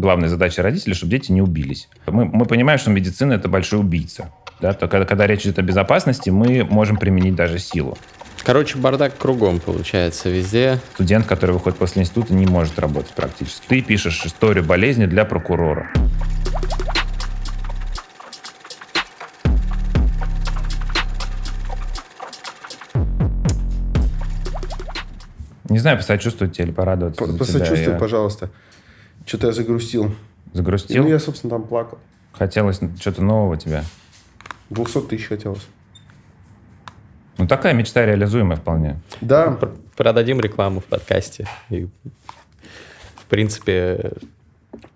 главная задача родителей, чтобы дети не убились. Мы, мы понимаем, что медицина – это большой убийца. Да? То, когда, когда речь идет о безопасности, мы можем применить даже силу. Короче, бардак кругом получается везде. Студент, который выходит после института, не может работать практически. Ты пишешь историю болезни для прокурора. Не знаю, посочувствовать тебе или порадоваться. тебя. Посочувствуй, Я пожалуйста. Что-то я загрустил. Загрустил? Ну, я, собственно, там плакал. Хотелось что-то нового тебе. 200 тысяч хотелось. Ну, такая мечта реализуемая вполне. Да, Пр- Продадим рекламу в подкасте. И, в принципе,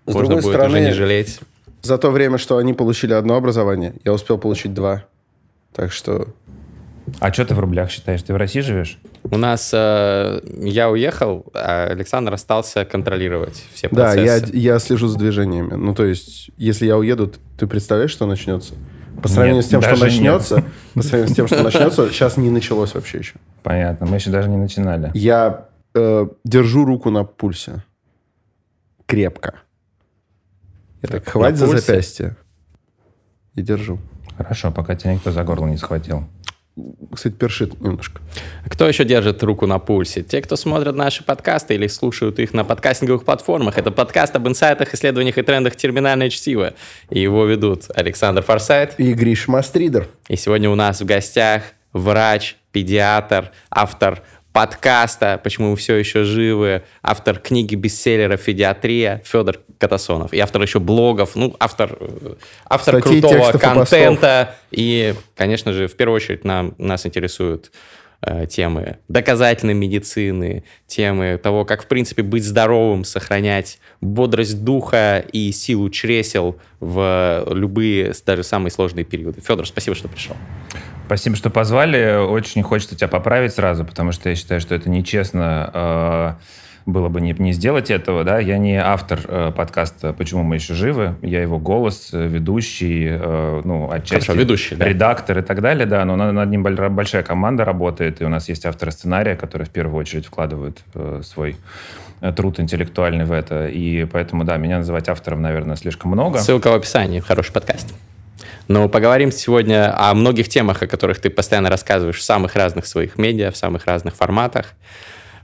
С можно другой будет стороны, уже не жалеть. за то время, что они получили одно образование, я успел получить два. Так что А что ты в рублях считаешь? Ты в России живешь? У нас э, я уехал, а Александр остался контролировать все Да, я, процессы. я слежу за движениями. Ну, то есть, если я уеду, ты представляешь, что начнется? По сравнению Нет, с тем, что начнется, по сравнению с тем, что начнется, сейчас не началось вообще еще. Понятно. Мы еще даже не начинали. Я э, держу руку на пульсе. Крепко. Я так, На хватит за запястье. И держу. Хорошо, пока тебя никто за горло не схватил. Кстати, першит немножко. Кто еще держит руку на пульсе? Те, кто смотрят наши подкасты или слушают их на подкастинговых платформах. Это подкаст об инсайтах, исследованиях и трендах терминальное чтиво. И его ведут Александр Форсайт. И Гриш Мастридер. И сегодня у нас в гостях врач, педиатр, автор подкаста «Почему мы все еще живы», автор книги бестселлера «Федиатрия» Федор Катасонов. И автор еще блогов, ну, автор, э, автор Статей, крутого текстов и контента. И, конечно же, в первую очередь нам, нас интересуют э, темы доказательной медицины, темы того, как, в принципе, быть здоровым, сохранять бодрость духа и силу чресел в любые, даже самые сложные периоды. Федор, спасибо, что пришел. Спасибо, что позвали. Очень хочется тебя поправить сразу, потому что я считаю, что это нечестно э, было бы не, не сделать этого. Да? Я не автор э, подкаста «Почему мы еще живы». Я его голос, э, ведущий, э, ну, отчасти Хорошо, ведущий, да. редактор и так далее. Да, но над, над ним боль- большая команда работает, и у нас есть авторы сценария, которые в первую очередь вкладывают э, свой э, труд интеллектуальный в это. И поэтому, да, меня называть автором, наверное, слишком много. Ссылка в описании. Хороший подкаст. Но поговорим сегодня о многих темах, о которых ты постоянно рассказываешь в самых разных своих медиа, в самых разных форматах.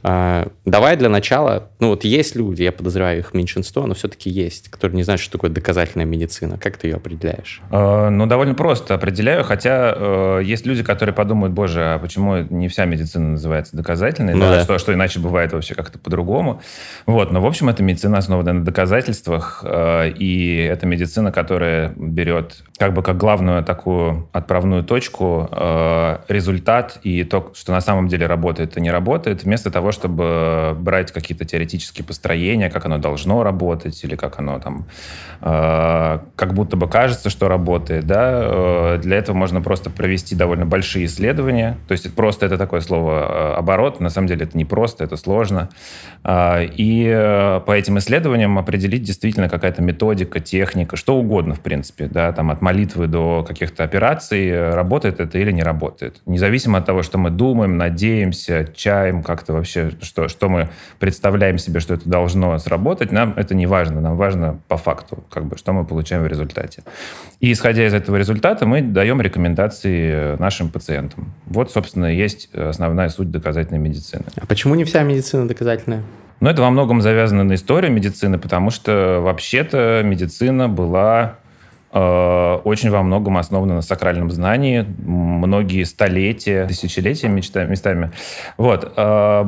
А, Давай для начала, ну вот есть люди, я подозреваю их меньшинство, но все-таки есть, которые не знают, что такое доказательная медицина. Как ты ее определяешь? Э, Ну, довольно просто определяю, хотя э, есть люди, которые подумают, боже, а почему не вся медицина называется доказательной, Ну да, да. Что, что иначе бывает вообще как-то по-другому. Вот, но, в общем, это медицина, основанная на доказательствах, э, и это медицина, которая берет как бы как главную такую отправную точку э, результат и то, что на самом деле работает и не работает, вместо того, чтобы брать какие-то теоретические построения, как оно должно работать, или как оно там, э, как будто бы кажется, что работает, да, э, для этого можно просто провести довольно большие исследования, то есть просто это такое слово э, оборот, на самом деле это не просто, это сложно, А, и э, по этим исследованиям определить действительно какая-то методика, техника, что угодно, в принципе, да, там от молитвы до каких-то операций, э, работает это или не работает. Независимо от того, что мы думаем, надеемся, чаем, как-то вообще, что, что мы представляем себе, что это должно сработать, нам это не важно, нам важно по факту, как бы, что мы получаем в результате. И исходя из этого результата мы даем рекомендации э, нашим пациентам. Вот, собственно, и есть основная суть доказательной медицины. А почему не вся медицина доказательная? Но это во многом завязано на историю медицины, потому что вообще-то медицина была очень во многом основана на сакральном знании, многие столетия, тысячелетия местами. Вот. э,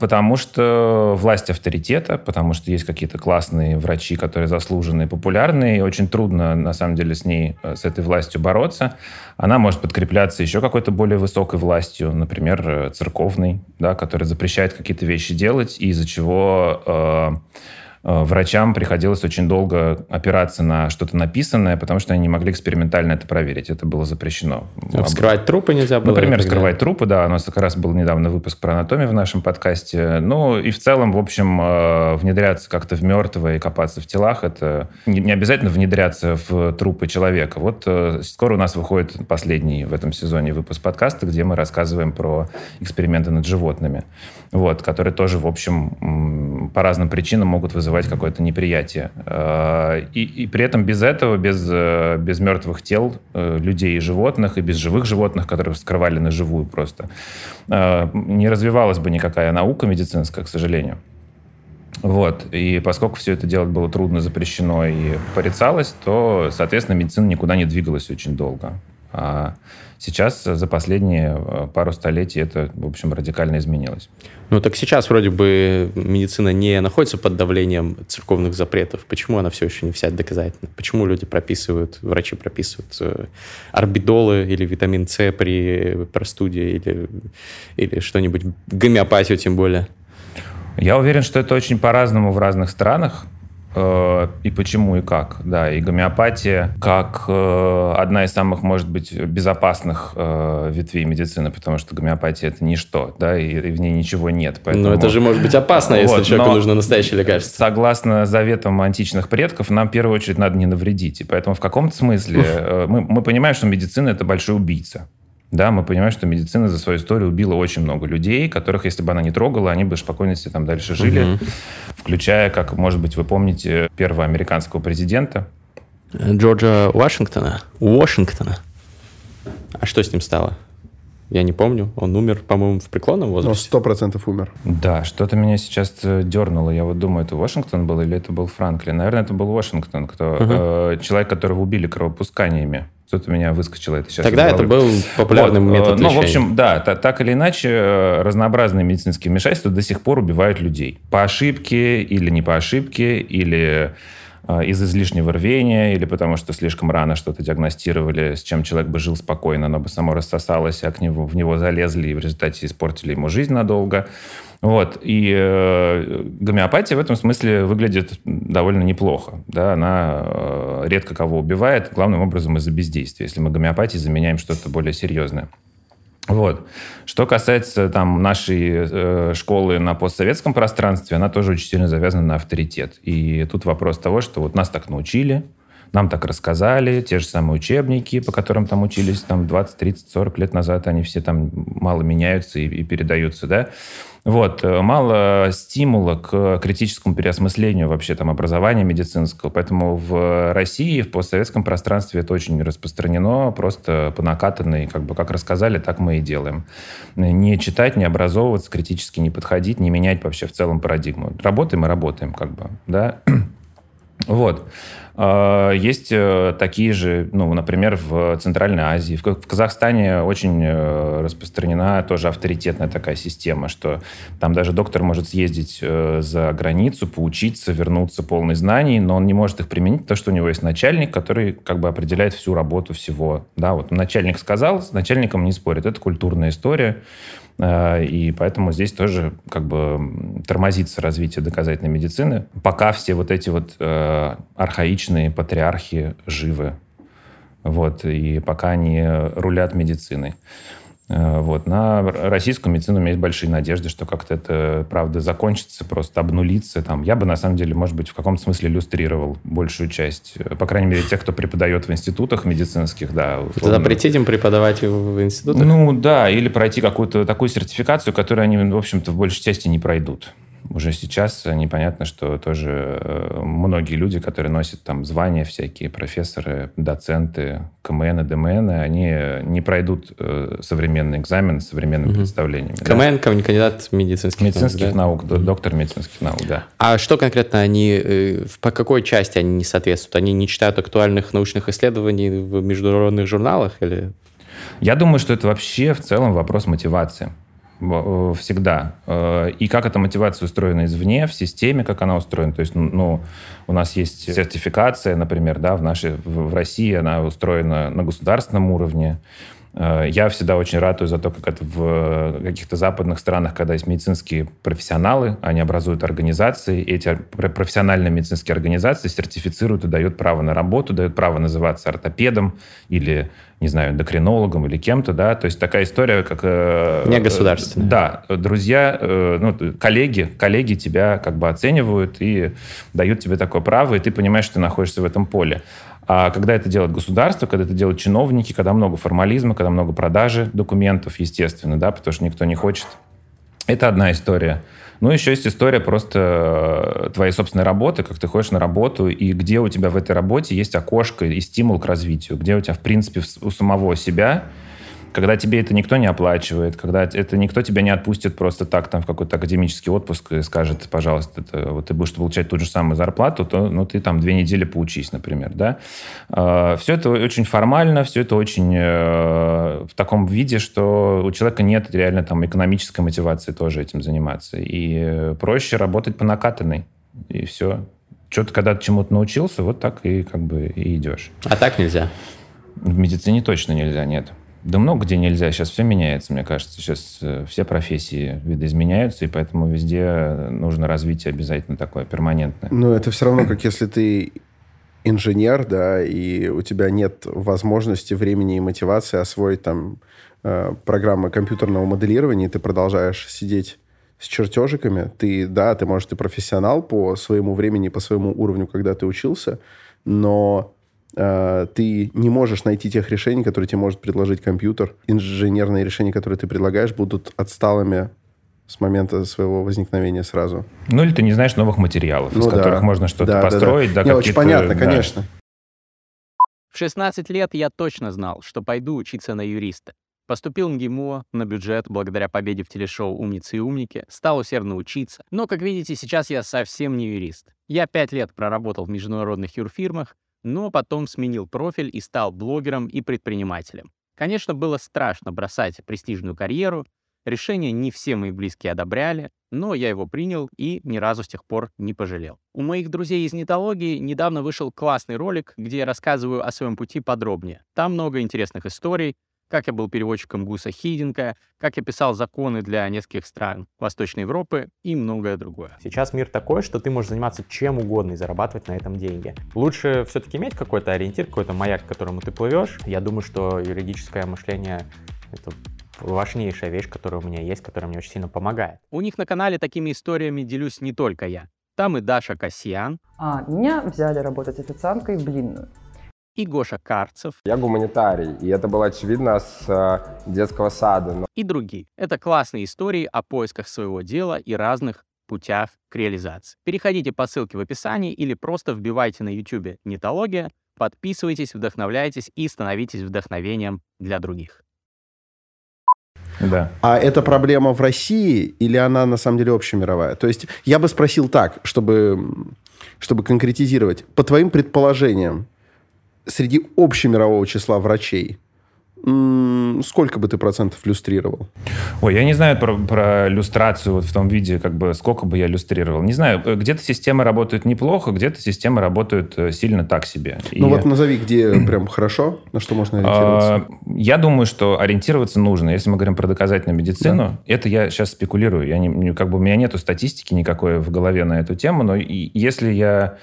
потому что власть авторитета, потому что есть какие-то классные врачи, которые заслуженные, популярные, и очень трудно, на самом деле, с ней, э, с этой властью бороться. Она может подкрепляться еще какой-то более высокой властью, например, э, церковной, да, которая запрещает какие-то вещи делать, из-за чего э, э, врачам приходилось очень долго опираться на что-то написанное, потому что они не могли экспериментально это проверить. Это было запрещено. А Вскрывать трупы нельзя было? Например, и так скрывать трупы, да. У нас как раз был недавно выпуск про анатомию в нашем подкасте. Ну, и в целом, в общем, э, внедряться как-то в мертвое и копаться в телах, это не обязательно внедряться в трупы человека. Вот э, скоро у нас выходит последний в этом сезоне выпуск подкаста, где мы рассказываем про эксперименты над животными, вот, которые тоже, в общем, по разным причинам могут вызывать вызывать какое-то неприятие. Э, и, и при этом без этого, без, э, без мертвых тел людей и животных, и без живых животных, которые вскрывали на живую просто, не развивалась бы никакая наука медицинская, к сожалению. Вот. И поскольку все это делать было трудно, запрещено и порицалось, то, соответственно, медицина никуда не двигалась очень долго. Сейчас за последние э, пару столетий это, в общем, радикально изменилось. Ну так сейчас вроде бы медицина не находится под давлением церковных запретов. Почему она все еще не вся доказательна? Почему люди прописывают, врачи прописывают э, орбидолы или витамин С при простуде или, или что-нибудь, гомеопатию тем более? Я уверен, что это очень по-разному в разных странах. Э, и почему, и как. Да, и гомеопатия как э, одна из самых, может быть, безопасных э, ветвей медицины, потому что гомеопатия это ничто, да, и, и в ней ничего нет. Поэтому... Но это же может быть опасно, если вот, человеку нужно настоящее лекарство. Согласно заветам античных предков, нам в первую очередь надо не навредить. И поэтому в каком-то смысле мы, мы понимаем, что медицина это большой убийца. Да, мы понимаем, что медицина за свою историю убила очень много людей, которых, если бы она не трогала, они бы спокойно себе там дальше жили, угу. включая, как, может быть, вы помните, первого американского президента. Джорджа Вашингтона. Вашингтона. А что с ним стало? Я не помню. Он умер, по-моему, в преклонном ну, возрасте. Сто процентов умер. Да, что-то меня сейчас э, дернуло. Я вот думаю, это Вашингтон был или это был Франклин? Наверное, это был Вашингтон, кто, угу. э, человек, которого убили кровопусканиями. Что-то меня выскочило это сейчас. Тогда это был популярный вот, метод Ну, в общем, да, так, так или иначе, э, разнообразные медицинские вмешательства до сих пор убивают людей. По ошибке или не по ошибке, или э, из излишнего рвения, или потому что слишком рано что-то диагностировали, с чем человек бы жил спокойно, оно бы само рассосалось, а к нему, в него залезли и в результате испортили ему жизнь надолго. Вот. И э, гомеопатия в этом смысле выглядит довольно неплохо. Да? Она э, редко кого убивает, главным образом из-за бездействия, если мы гомеопатией заменяем что-то более серьезное. Вот. Что касается там, нашей э, школы на постсоветском пространстве, она тоже очень сильно завязана на авторитет. И тут вопрос того, что вот нас так научили, нам так рассказали, те же самые учебники, по которым там учились там 20, 30, 40 лет назад, они все там мало меняются и, и передаются, да. Вот, э, мало стимула к критическому переосмыслению вообще там образования медицинского, поэтому в России, в постсоветском пространстве это очень распространено, просто по накатанной, как бы как рассказали, так мы и делаем. Не читать, не образовываться, критически не подходить, не менять вообще в целом парадигму. Работаем и работаем, как бы, да. Вот. А, есть э, такие же, ну, например, в Центральной Азии. В Казахстане очень э, распространена тоже авторитетная такая система, что там даже доктор может съездить э, за границу, поучиться, вернуться полный знаний, но он не может их применить, потому что у него есть начальник, который как бы определяет всю работу всего. Да, вот начальник сказал, с начальником не спорит. Это культурная история. Э, и поэтому здесь тоже как бы тормозится развитие доказательной медицины, пока все вот эти вот э, архаичные патриархи живы. Вот, и пока они рулят медициной. Э, вот. На российскую медицину у меня есть большие надежды, что как-то это, правда, закончится, просто обнулится. Там, я бы, на самом деле, может быть, в каком-то смысле иллюстрировал большую часть. По крайней мере, тех, кто преподает в институтах медицинских, да. Условно. Запретить им преподавать в институтах? Ну, да, или пройти какую-то такую сертификацию, которую они, в общем-то, в большей части не пройдут уже сейчас непонятно, что тоже э, многие люди, которые носят там звания всякие, профессоры, доценты, КМН, ДМН, они не пройдут э, современный экзамен с современными угу. представлениями. КМН, да? кандидат медицинских, медицинских наук, наук да? доктор медицинских наук, да. А что конкретно они, э, по какой части они не соответствуют? Они не читают актуальных научных исследований в международных журналах или... Я думаю, что это вообще в целом вопрос мотивации. Э, всегда. Э, и как эта мотивация устроена извне, в системе, как она устроена. То есть, ну, у нас есть сертификация, например, да, в, нашей, в России она устроена на государственном уровне. Э, я всегда очень ратую за то, как это в каких-то западных странах, когда есть медицинские профессионалы, они образуют организации, и эти профессиональные медицинские организации сертифицируют и дают право на работу, дают право называться ортопедом или не знаю, эндокринологом или кем-то, да, то есть такая история, как... Э, Не государственная. Да, друзья, э, ну, коллеги, коллеги тебя как бы оценивают и дают тебе такое право, и ты понимаешь, что ты находишься в этом поле. А когда это делает государство, когда это делают чиновники, когда много формализма, когда много продажи документов, естественно, да, потому что никто не хочет. Это одна история. Ну, еще есть история просто э, твоей собственной работы, как ты ходишь на работу, и где у тебя в этой работе есть окошко и стимул к развитию, где у тебя, в принципе, у самого себя когда тебе это никто не оплачивает, когда это никто тебя не отпустит просто так там в какой-то академический отпуск и скажет, пожалуйста, это, вот ты будешь получать ту же самую зарплату, то ну, ты там две недели поучись, например, да. А, все это очень формально, все это очень э, в таком виде, что у человека нет реально там экономической мотивации тоже этим заниматься. И э, проще работать по накатанной, и все. Что-то когда чему-то научился, вот так и как бы и идешь. А так нельзя? В медицине точно нельзя, нет. Да много где нельзя. Сейчас все меняется, мне кажется. Сейчас э, все профессии видоизменяются, и поэтому везде нужно развитие обязательно такое перманентное. Но это все равно, как если ты инженер, да, и у тебя нет возможности, времени и мотивации освоить там э, программы компьютерного моделирования, и ты продолжаешь сидеть с чертежиками. Ты, да, ты, может, и профессионал по своему времени, по своему уровню, когда ты учился, но ты не можешь найти тех решений, которые тебе может предложить компьютер. Инженерные решения, которые ты предлагаешь, будут отсталыми с момента своего возникновения сразу. Ну, или ты не знаешь новых материалов, ну, из да. которых можно что-то да, построить. Да, да. да не, очень понятно, да. конечно. В 16 лет я точно знал, что пойду учиться на юриста. Поступил в ГИМО на бюджет благодаря победе в телешоу «Умницы и умники», стал усердно учиться. Но, как видите, сейчас я совсем не юрист. Я пять лет проработал в международных юрфирмах, но потом сменил профиль и стал блогером и предпринимателем. Конечно, было страшно бросать престижную карьеру, решение не все мои близкие одобряли, но я его принял и ни разу с тех пор не пожалел. У моих друзей из нетологии недавно вышел классный ролик, где я рассказываю о своем пути подробнее. Там много интересных историй, как я был переводчиком Гуса Хидинга, как я писал законы для нескольких стран Восточной Европы и многое другое. Сейчас мир такой, что ты можешь заниматься чем угодно и зарабатывать на этом деньги. Лучше все-таки иметь какой-то ориентир, какой-то маяк, к которому ты плывешь. Я думаю, что юридическое мышление — это важнейшая вещь, которая у меня есть, которая мне очень сильно помогает. У них на канале такими историями делюсь не только я. Там и Даша Касьян. А, меня взяли работать официанткой в блинную и Гоша Карцев. Я гуманитарий, и это было очевидно с э, детского сада. Но... И другие. Это классные истории о поисках своего дела и разных путях к реализации. Переходите по ссылке в описании или просто вбивайте на YouTube «Нетология», подписывайтесь, вдохновляйтесь и становитесь вдохновением для других. Да. А это проблема в России или она на самом деле общемировая? То есть я бы спросил так, чтобы, чтобы конкретизировать. По твоим предположениям, среди общемирового числа врачей, сколько бы ты процентов люстрировал? Ой, я не знаю про, про люстрацию вот в том виде, как бы сколько бы я люстрировал. Не знаю, э, где-то системы работают неплохо, где-то системы работают э, сильно так себе. Ну И... вот назови, где прям хорошо, на что можно ориентироваться. А, я думаю, что ориентироваться нужно. Если мы говорим про доказательную медицину, да. это я сейчас спекулирую. Я не, как бы у меня нету статистики никакой в голове на эту тему, но если я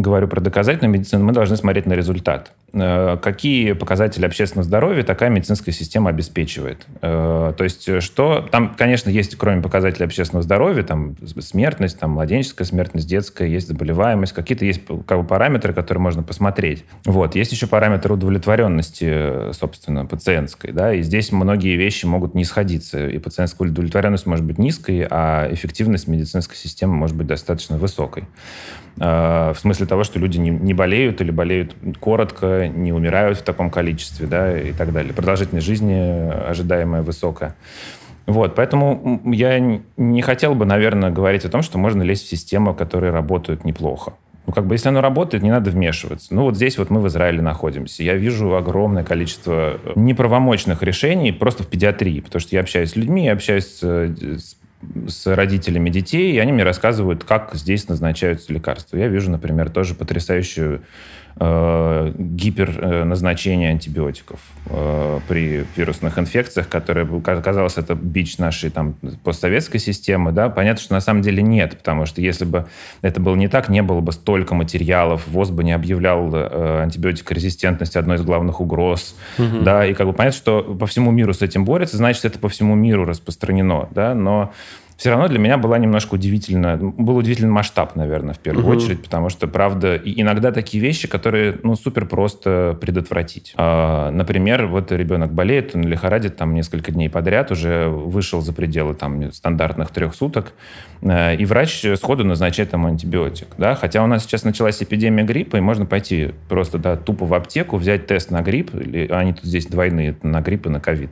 говорю про доказательную медицину, мы должны смотреть на результат. Э, какие показатели общественного здоровья такая медицинская система обеспечивает? Э, то есть, что... Там, конечно, есть, кроме показателей общественного здоровья, там смертность, там младенческая смертность, детская, есть заболеваемость, какие-то есть как бы, параметры, которые можно посмотреть. Вот. Есть еще параметр удовлетворенности, собственно, пациентской, да, и здесь многие вещи могут не сходиться, и пациентская удовлетворенность может быть низкой, а эффективность медицинской системы может быть достаточно высокой. Э, в смысле того, что люди не, не болеют или болеют коротко, не умирают в таком количестве, да, и так далее. Продолжительность жизни ожидаемая высокая. Вот, поэтому я не хотел бы, наверное, говорить о том, что можно лезть в системы, которые работают неплохо. Ну, как бы, если оно работает, не надо вмешиваться. Ну, вот здесь вот мы в Израиле находимся. Я вижу огромное количество неправомочных решений просто в педиатрии, потому что я общаюсь с людьми, я общаюсь с, с родителями детей, и они мне рассказывают, как здесь назначаются лекарства. Я вижу, например, тоже потрясающую э, гиперназначение антибиотиков э, при вирусных инфекциях, которые, казалось, это бич нашей там, постсоветской системы. Да? Понятно, что на самом деле нет, потому что если бы это было не так, не было бы столько материалов, ВОЗ бы не объявлял э, антибиотикорезистентность одной из главных угроз. Угу. Да? И как бы понятно, что по всему миру с этим борются, значит, это по всему миру распространено. Да? Но все равно для меня была немножко удивительно, был удивительный масштаб, наверное, в первую угу. очередь, потому что, правда, иногда такие вещи, которые, ну, супер просто предотвратить. А, например, вот ребенок болеет, он лихорадит там несколько дней подряд, уже вышел за пределы там стандартных трех суток, э, и врач сходу назначает ему антибиотик, да, хотя у нас сейчас началась эпидемия гриппа, и можно пойти просто, да, тупо в аптеку, взять тест на грипп, или они тут здесь двойные, на грипп и на ковид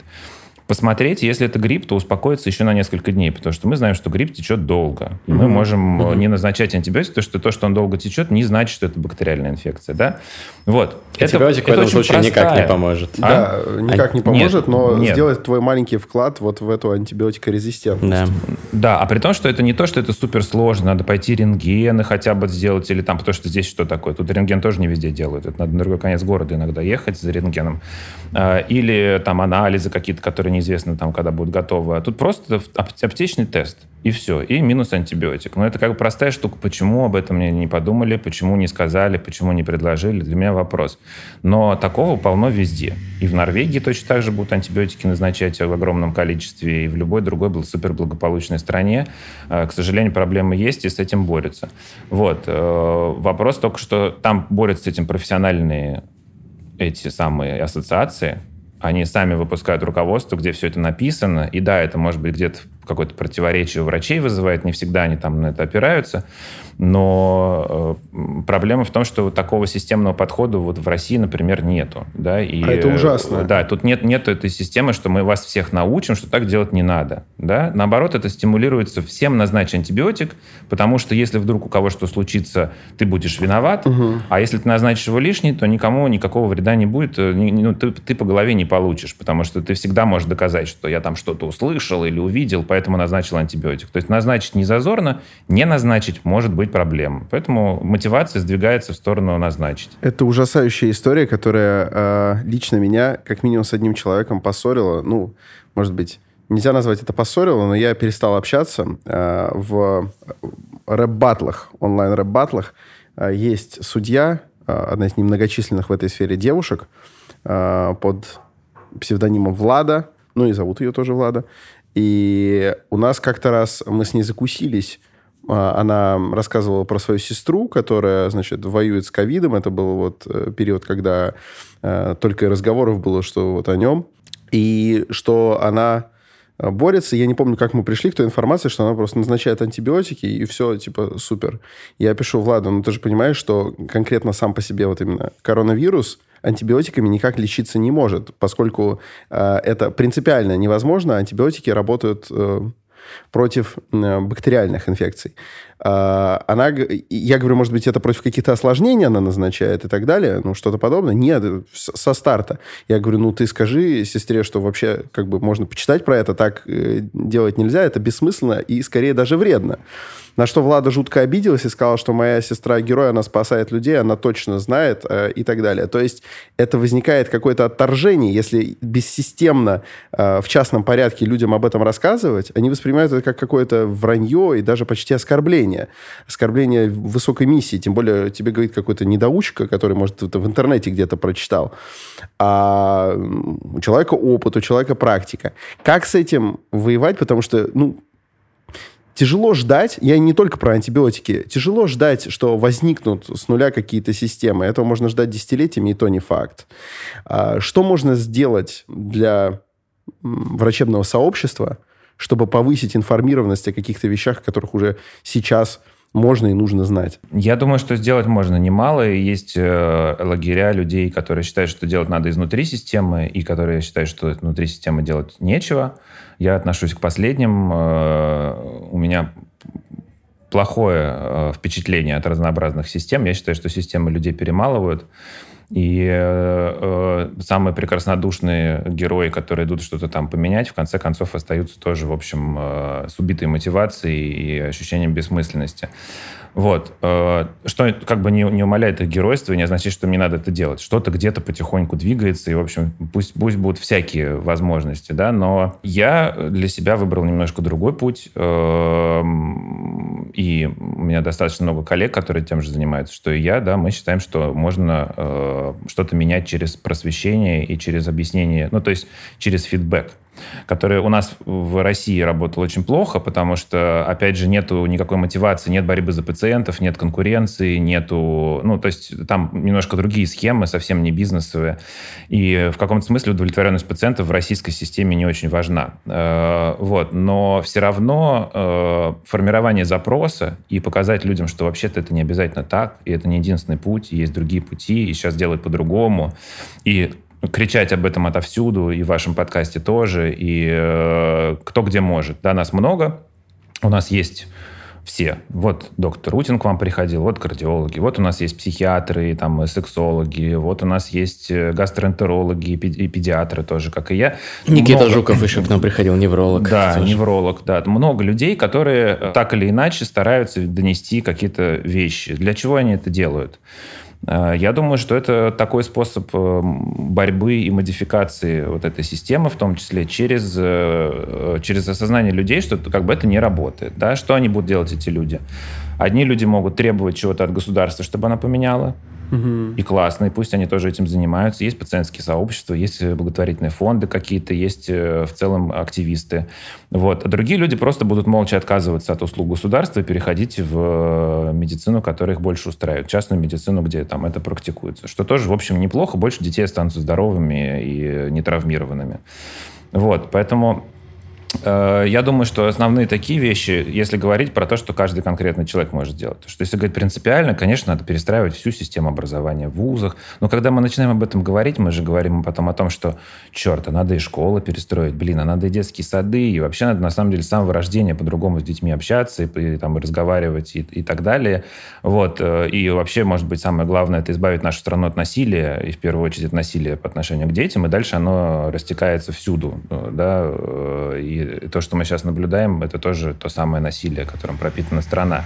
посмотреть, если это грипп, то успокоиться еще на несколько дней, потому что мы знаем, что грипп течет долго. И mm-hmm. мы можем mm-hmm. не назначать антибиотик, потому что то, что он долго течет, не значит, что это бактериальная инфекция, да? Вот. Антибиотик это, в этом это случае простая. никак не поможет. А? Да, никак не поможет, нет, но нет. сделать твой маленький вклад вот в эту антибиотикорезистентность. Да. да, а при том, что это не то, что это супер сложно, надо пойти рентгены хотя бы сделать, или там, потому что здесь что такое? Тут рентген тоже не везде делают, это надо на другой конец города иногда ехать за рентгеном. А, или там анализы какие-то, которые неизвестно там, когда будут готовы. А тут просто аптечный тест, и все, и минус антибиотик. Но это как бы простая штука. Почему об этом мне не подумали, почему не сказали, почему не предложили, для меня вопрос. Но такого полно везде. И в Норвегии точно так же будут антибиотики назначать в огромном количестве, и в любой другой суперблагополучной стране. А, к сожалению, проблемы есть, и с этим борются. Вот. Э, вопрос только, что там борются с этим профессиональные эти самые ассоциации, они сами выпускают руководство, где все это написано. И да, это может быть где-то какое-то противоречие у врачей вызывает, не всегда они там на это опираются. Но э, проблема в том, что такого системного подхода вот в России, например, нету. Да? И, а это ужасно. Да, тут нет, нет этой системы, что мы вас всех научим, что так делать не надо. Да? Наоборот, это стимулируется всем назначить антибиотик, потому что если вдруг у кого что случится, ты будешь виноват, угу. а если ты назначишь его лишний, то никому никакого вреда не будет, э, ну, ты, ты по голове не получишь, потому что ты всегда можешь доказать, что я там что-то услышал или увидел, поэтому назначил антибиотик. То есть назначить не зазорно, не назначить может быть проблема. Поэтому мотивация сдвигается в сторону назначить. Это ужасающая история, которая э, лично меня как минимум с одним человеком поссорила. Ну, может быть, нельзя назвать это поссорило, но я перестал общаться э, в рэп-батлах, онлайн-рэп-батлах. Э, есть судья, э, одна из немногочисленных в этой сфере девушек, э, под псевдонимом Влада, ну и зовут ее тоже Влада. И у нас как-то раз мы с ней закусились. А, она рассказывала про свою сестру, которая, значит, воюет с ковидом. Это был вот э, период, когда э, только разговоров было, что вот о нем. И что она борется. Я не помню, как мы пришли к той информации, что она просто назначает антибиотики, и все, типа, супер. Я пишу, Влада, ну ты же понимаешь, что конкретно сам по себе вот именно коронавирус – антибиотиками никак лечиться не может, поскольку э, это принципиально невозможно. Антибиотики работают э, против э, бактериальных инфекций. А, она, я говорю, может быть, это против каких-то осложнений она назначает и так далее, ну, что-то подобное. Нет, со старта. Я говорю, ну, ты скажи сестре, что вообще, как бы, можно почитать про это, так э, делать нельзя, это бессмысленно и, скорее, даже вредно. На что Влада жутко обиделась и сказала, что моя сестра герой, она спасает людей, она точно знает э, и так далее. То есть это возникает какое-то отторжение, если бессистемно э, в частном порядке людям об этом рассказывать, они воспринимают это как какое-то вранье и даже почти оскорбление. Оскорбление высокой миссии, тем более тебе говорит какой-то недоучка, который, может, в интернете где-то прочитал. А у человека опыт, у человека практика. Как с этим воевать? Потому что, ну, тяжело ждать, я не только про антибиотики, тяжело ждать, что возникнут с нуля какие-то системы. Этого можно ждать десятилетиями, и то не факт. А, что можно сделать для врачебного сообщества, чтобы повысить информированность о каких-то вещах, которых уже сейчас можно и нужно знать? Я думаю, что сделать можно немало. Есть э, лагеря людей, которые считают, что делать надо изнутри системы, и которые считают, что внутри системы делать нечего. Я отношусь к последним. Э, у меня плохое э, впечатление от разнообразных систем. Я считаю, что системы людей перемалывают. И э, э, самые прекраснодушные герои, которые идут что-то там поменять, в конце концов остаются тоже, в общем, э, с убитой мотивацией и ощущением бессмысленности. Вот. Э, что как бы не, не умаляет их геройство не означает, что мне надо это делать. Что-то где-то потихоньку двигается, и, в общем, пусть, пусть будут всякие возможности, да, но я для себя выбрал немножко другой путь, эм, и у меня достаточно много коллег, которые тем же занимаются, что и я, да, мы считаем, что можно э, что-то менять через просвещение и через объяснение, ну, то есть через фидбэк. Который у нас в России работал очень плохо, потому что, опять же, нету никакой мотивации, нет борьбы за пациентов, нет конкуренции, нету... Ну, то есть там немножко другие схемы, совсем не бизнесовые. И в каком-то смысле удовлетворенность пациентов в российской системе не очень важна. Э, вот. Но все равно э, формирование запроса и показать людям, что вообще-то это не обязательно так, и это не единственный путь, есть другие пути, и сейчас делать по-другому. И кричать об этом отовсюду, и в вашем подкасте тоже, и э, кто где может. Да, нас много, у нас есть все. Вот доктор Рутин к вам приходил, вот кардиологи, вот у нас есть психиатры, там, сексологи, вот у нас есть э, гастроэнтерологи и педиатры тоже, как и я. Никита много... Жуков еще к нам приходил, невролог. Да, тоже. невролог, да. Много людей, которые э, так или иначе стараются донести какие-то вещи. Для чего они это делают? Э, я думаю, что это такой способ э, борьбы и модификации вот этой системы, в том числе через, э, через осознание людей, что как бы это не работает. Да? Что они будут делать, эти люди? Одни люди могут требовать чего-то от государства, чтобы она поменяла, Угу. И классно, и пусть они тоже этим занимаются. Есть пациентские сообщества, есть благотворительные фонды какие-то, есть в целом активисты. Вот. А другие люди просто будут молча отказываться от услуг государства и переходить в медицину, которая их больше устраивает. Частную медицину, где там это практикуется. Что тоже, в общем, неплохо. Больше детей останутся здоровыми и нетравмированными. Вот. Поэтому Э, я думаю, что основные такие вещи, если говорить про то, что каждый конкретный человек может сделать. То, что если говорить принципиально, конечно, надо перестраивать всю систему образования в вузах. Но когда мы начинаем об этом говорить, мы же говорим потом о том, что, черт, а надо и школы перестроить, блин, а надо и детские сады, и вообще надо, на самом деле, с самого рождения по-другому с детьми общаться, и, и там, разговаривать, и, и так далее. Вот. Э, и вообще, может быть, самое главное, это избавить нашу страну от насилия, и в первую очередь от насилия по отношению к детям, и дальше оно растекается всюду, э, да, и то, что мы сейчас наблюдаем, это тоже то самое насилие, которым пропитана страна.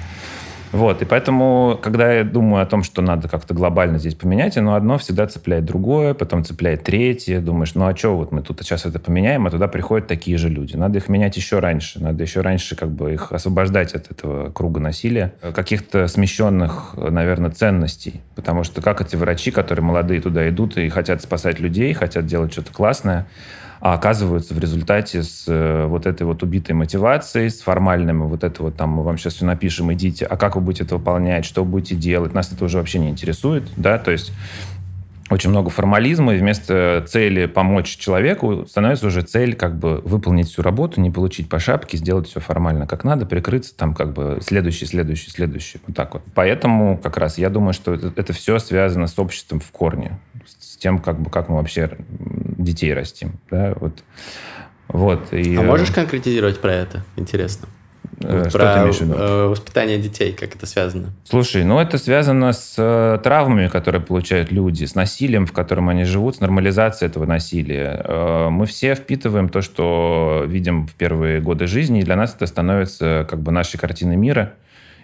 Вот, и поэтому, когда я думаю о том, что надо как-то глобально здесь поменять, оно одно всегда цепляет другое, потом цепляет третье. Думаешь, ну а что, вот мы тут сейчас это поменяем, а туда приходят такие же люди. Надо их менять еще раньше. Надо еще раньше как бы их освобождать от этого круга насилия, каких-то смещенных, наверное, ценностей. Потому что как эти врачи, которые молодые туда идут и хотят спасать людей, хотят делать что-то классное, а оказываются в результате с э, вот этой вот убитой мотивацией, с формальным вот это вот там мы вам сейчас все напишем, идите, а как вы будете это выполнять, что будете делать, нас это уже вообще не интересует, да, то есть очень много формализма, и вместо цели помочь человеку становится уже цель как бы выполнить всю работу, не получить по шапке, сделать все формально как надо, прикрыться там как бы следующий, следующий, следующий. Вот так вот. Поэтому как раз я думаю, что это, это все связано с обществом в корне, с тем, как бы как мы вообще детей растим. Да? Вот. Вот, и, а можешь конкретизировать про это? Интересно. Э, что про ты имеешь в виду? Э, воспитание детей, как это связано? Слушай, ну это связано с э, травмами, которые получают люди, с насилием, в котором они живут, с нормализацией этого насилия. Мы все впитываем то, что видим в первые годы жизни, и для нас это становится как бы нашей картиной мира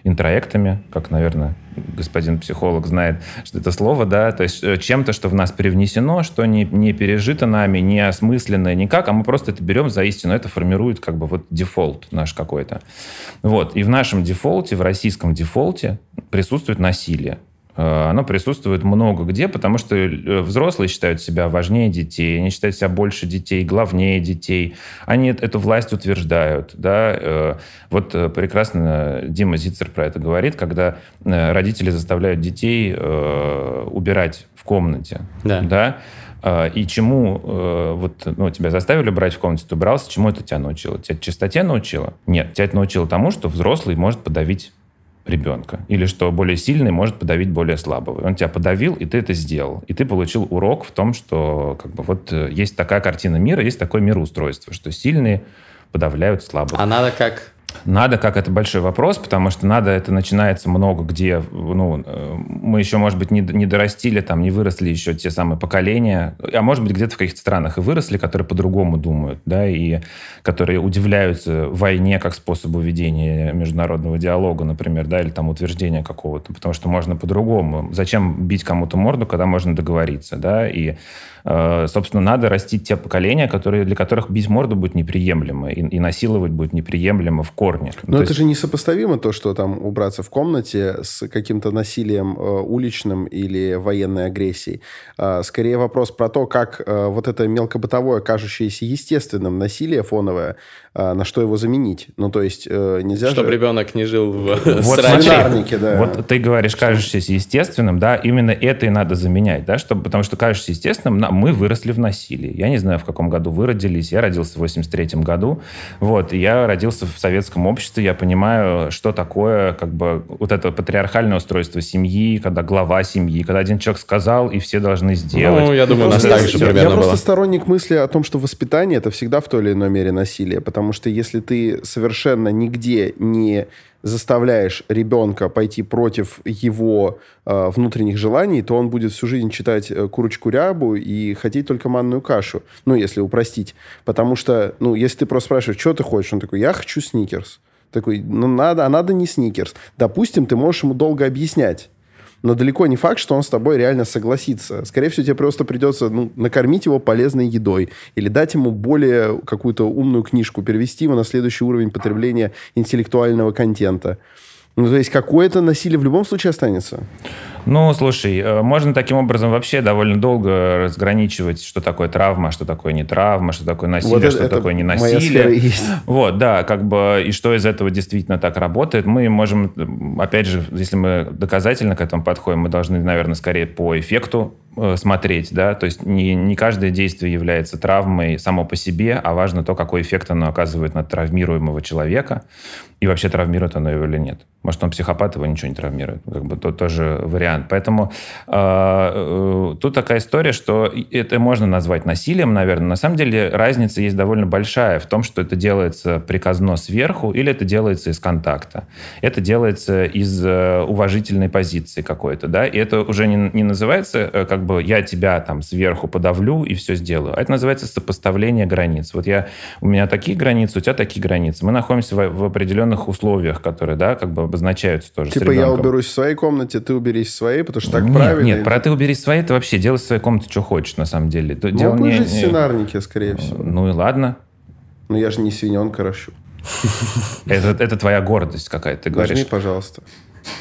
интроектами, как, наверное, господин психолог знает, что это слово, да, то есть э, чем-то, что в нас привнесено, что не, не пережито нами, не осмысленное никак, а мы просто это берем за истину, это формирует как бы вот дефолт наш какой-то. Вот, и в нашем дефолте, в российском дефолте присутствует насилие. Э, оно присутствует много где, потому что э, взрослые считают себя важнее детей, они считают себя больше детей, главнее детей. Они эту власть утверждают. Да? Э, вот прекрасно Дима Зицер про это говорит, когда родители заставляют детей убирать в комнате. Да. да? И чему вот ну, тебя заставили брать в комнате, ты убрался, чему это тебя научило? Тебя чистоте научило? Нет, тебя это научило тому, что взрослый может подавить ребенка. Или что более сильный может подавить более слабого. Он тебя подавил, и ты это сделал. И ты получил урок в том, что как бы, вот э, есть такая картина мира, есть такое мироустройство, что сильные подавляют слабых. А надо как надо, как это большой вопрос, потому что надо, это начинается много где, ну, э, мы еще, может быть, не, не дорастили, там, не выросли еще те самые поколения, а может быть, где-то в каких-то странах и выросли, которые по-другому думают, да, и которые удивляются войне как способу ведения международного диалога, например, да, или там утверждения какого-то, потому что можно по-другому. Зачем бить кому-то морду, когда можно договориться, да, и Э, собственно, надо растить те поколения, которые, для которых бить морду будет неприемлемо, и, и насиловать будет неприемлемо в корне. Но То это есть- же несопоставимо то, что там убраться в комнате с каким-то насилием э, уличным или военной агрессией. А, скорее вопрос про то, как э, вот это мелкобытовое, кажущееся естественным насилие фоновое, на что его заменить. Ну, то есть э, нельзя Чтобы же... ребенок не жил в Вот сраче. да. вот ты говоришь, кажущееся естественным, да, именно это и надо заменять, да, чтобы, потому что кажущеся естественным, на- мы выросли в насилии. Я не знаю, в каком году вы родились, я родился в 83 году, вот, я родился в советском обществе, я понимаю, что такое, как бы, вот это патриархальное устройство семьи, когда глава семьи, когда один человек сказал, и все должны сделать. Ну, я думаю, у нас Просто- так же примерно Я просто было. сторонник мысли о том, что воспитание это всегда в той или иной мере насилие. Потому что если ты совершенно нигде не заставляешь ребенка пойти против его э, внутренних желаний, то он будет всю жизнь читать э, курочку рябу и хотеть только манную кашу. Ну, если упростить. Потому что, ну, если ты просто спрашиваешь, что ты хочешь, он такой, я хочу сникерс. Такой, ну, надо, а надо не сникерс. Допустим, ты можешь ему долго объяснять. Но далеко не факт, что он с тобой реально согласится. Скорее всего, тебе просто придется ну, накормить его полезной едой или дать ему более какую-то умную книжку, перевести его на следующий уровень потребления интеллектуального контента. Ну, то есть какое-то насилие в любом случае останется. Ну, слушай, э, можно таким образом вообще довольно долго разграничивать, что такое травма, что такое не травма, что такое насилие, Вот это- что это такое не насилие. Вот, да, как бы, и что из этого действительно так работает. Мы можем, опять же, если мы доказательно к этому подходим, мы должны, наверное, скорее по эффекту э, смотреть, да, то есть не, не каждое действие является травмой само по себе, а важно то, какой эффект оно оказывает на травмируемого человека, и вообще травмирует оно его или нет. Может, он психопат, его ничего не травмирует. Как бы то тоже вариант. Поэтому э, э, тут такая история, что это можно назвать насилием, наверное. На самом деле разница есть довольно большая в том, что это делается приказно сверху или это делается из контакта. Это делается из э, уважительной позиции какой-то, да, и это уже не, не называется э, как бы я тебя там сверху подавлю и все сделаю, а это называется сопоставление границ. Вот я, у меня такие границы, у тебя такие границы. Мы находимся в, в определенных условиях, которые, да, как бы обозначаются тоже Типа я уберусь в своей комнате, ты уберись в своей, потому что так нет, правильно. Нет, про ты убери свои, ты вообще делай в своей комнате, что хочешь, на самом деле. То- дело не- в не- свинарнике, скорее всего. Ну и ладно. Но я же не свиненка ращу. Это, это твоя гордость какая-то, ты Нажми, говоришь. пожалуйста.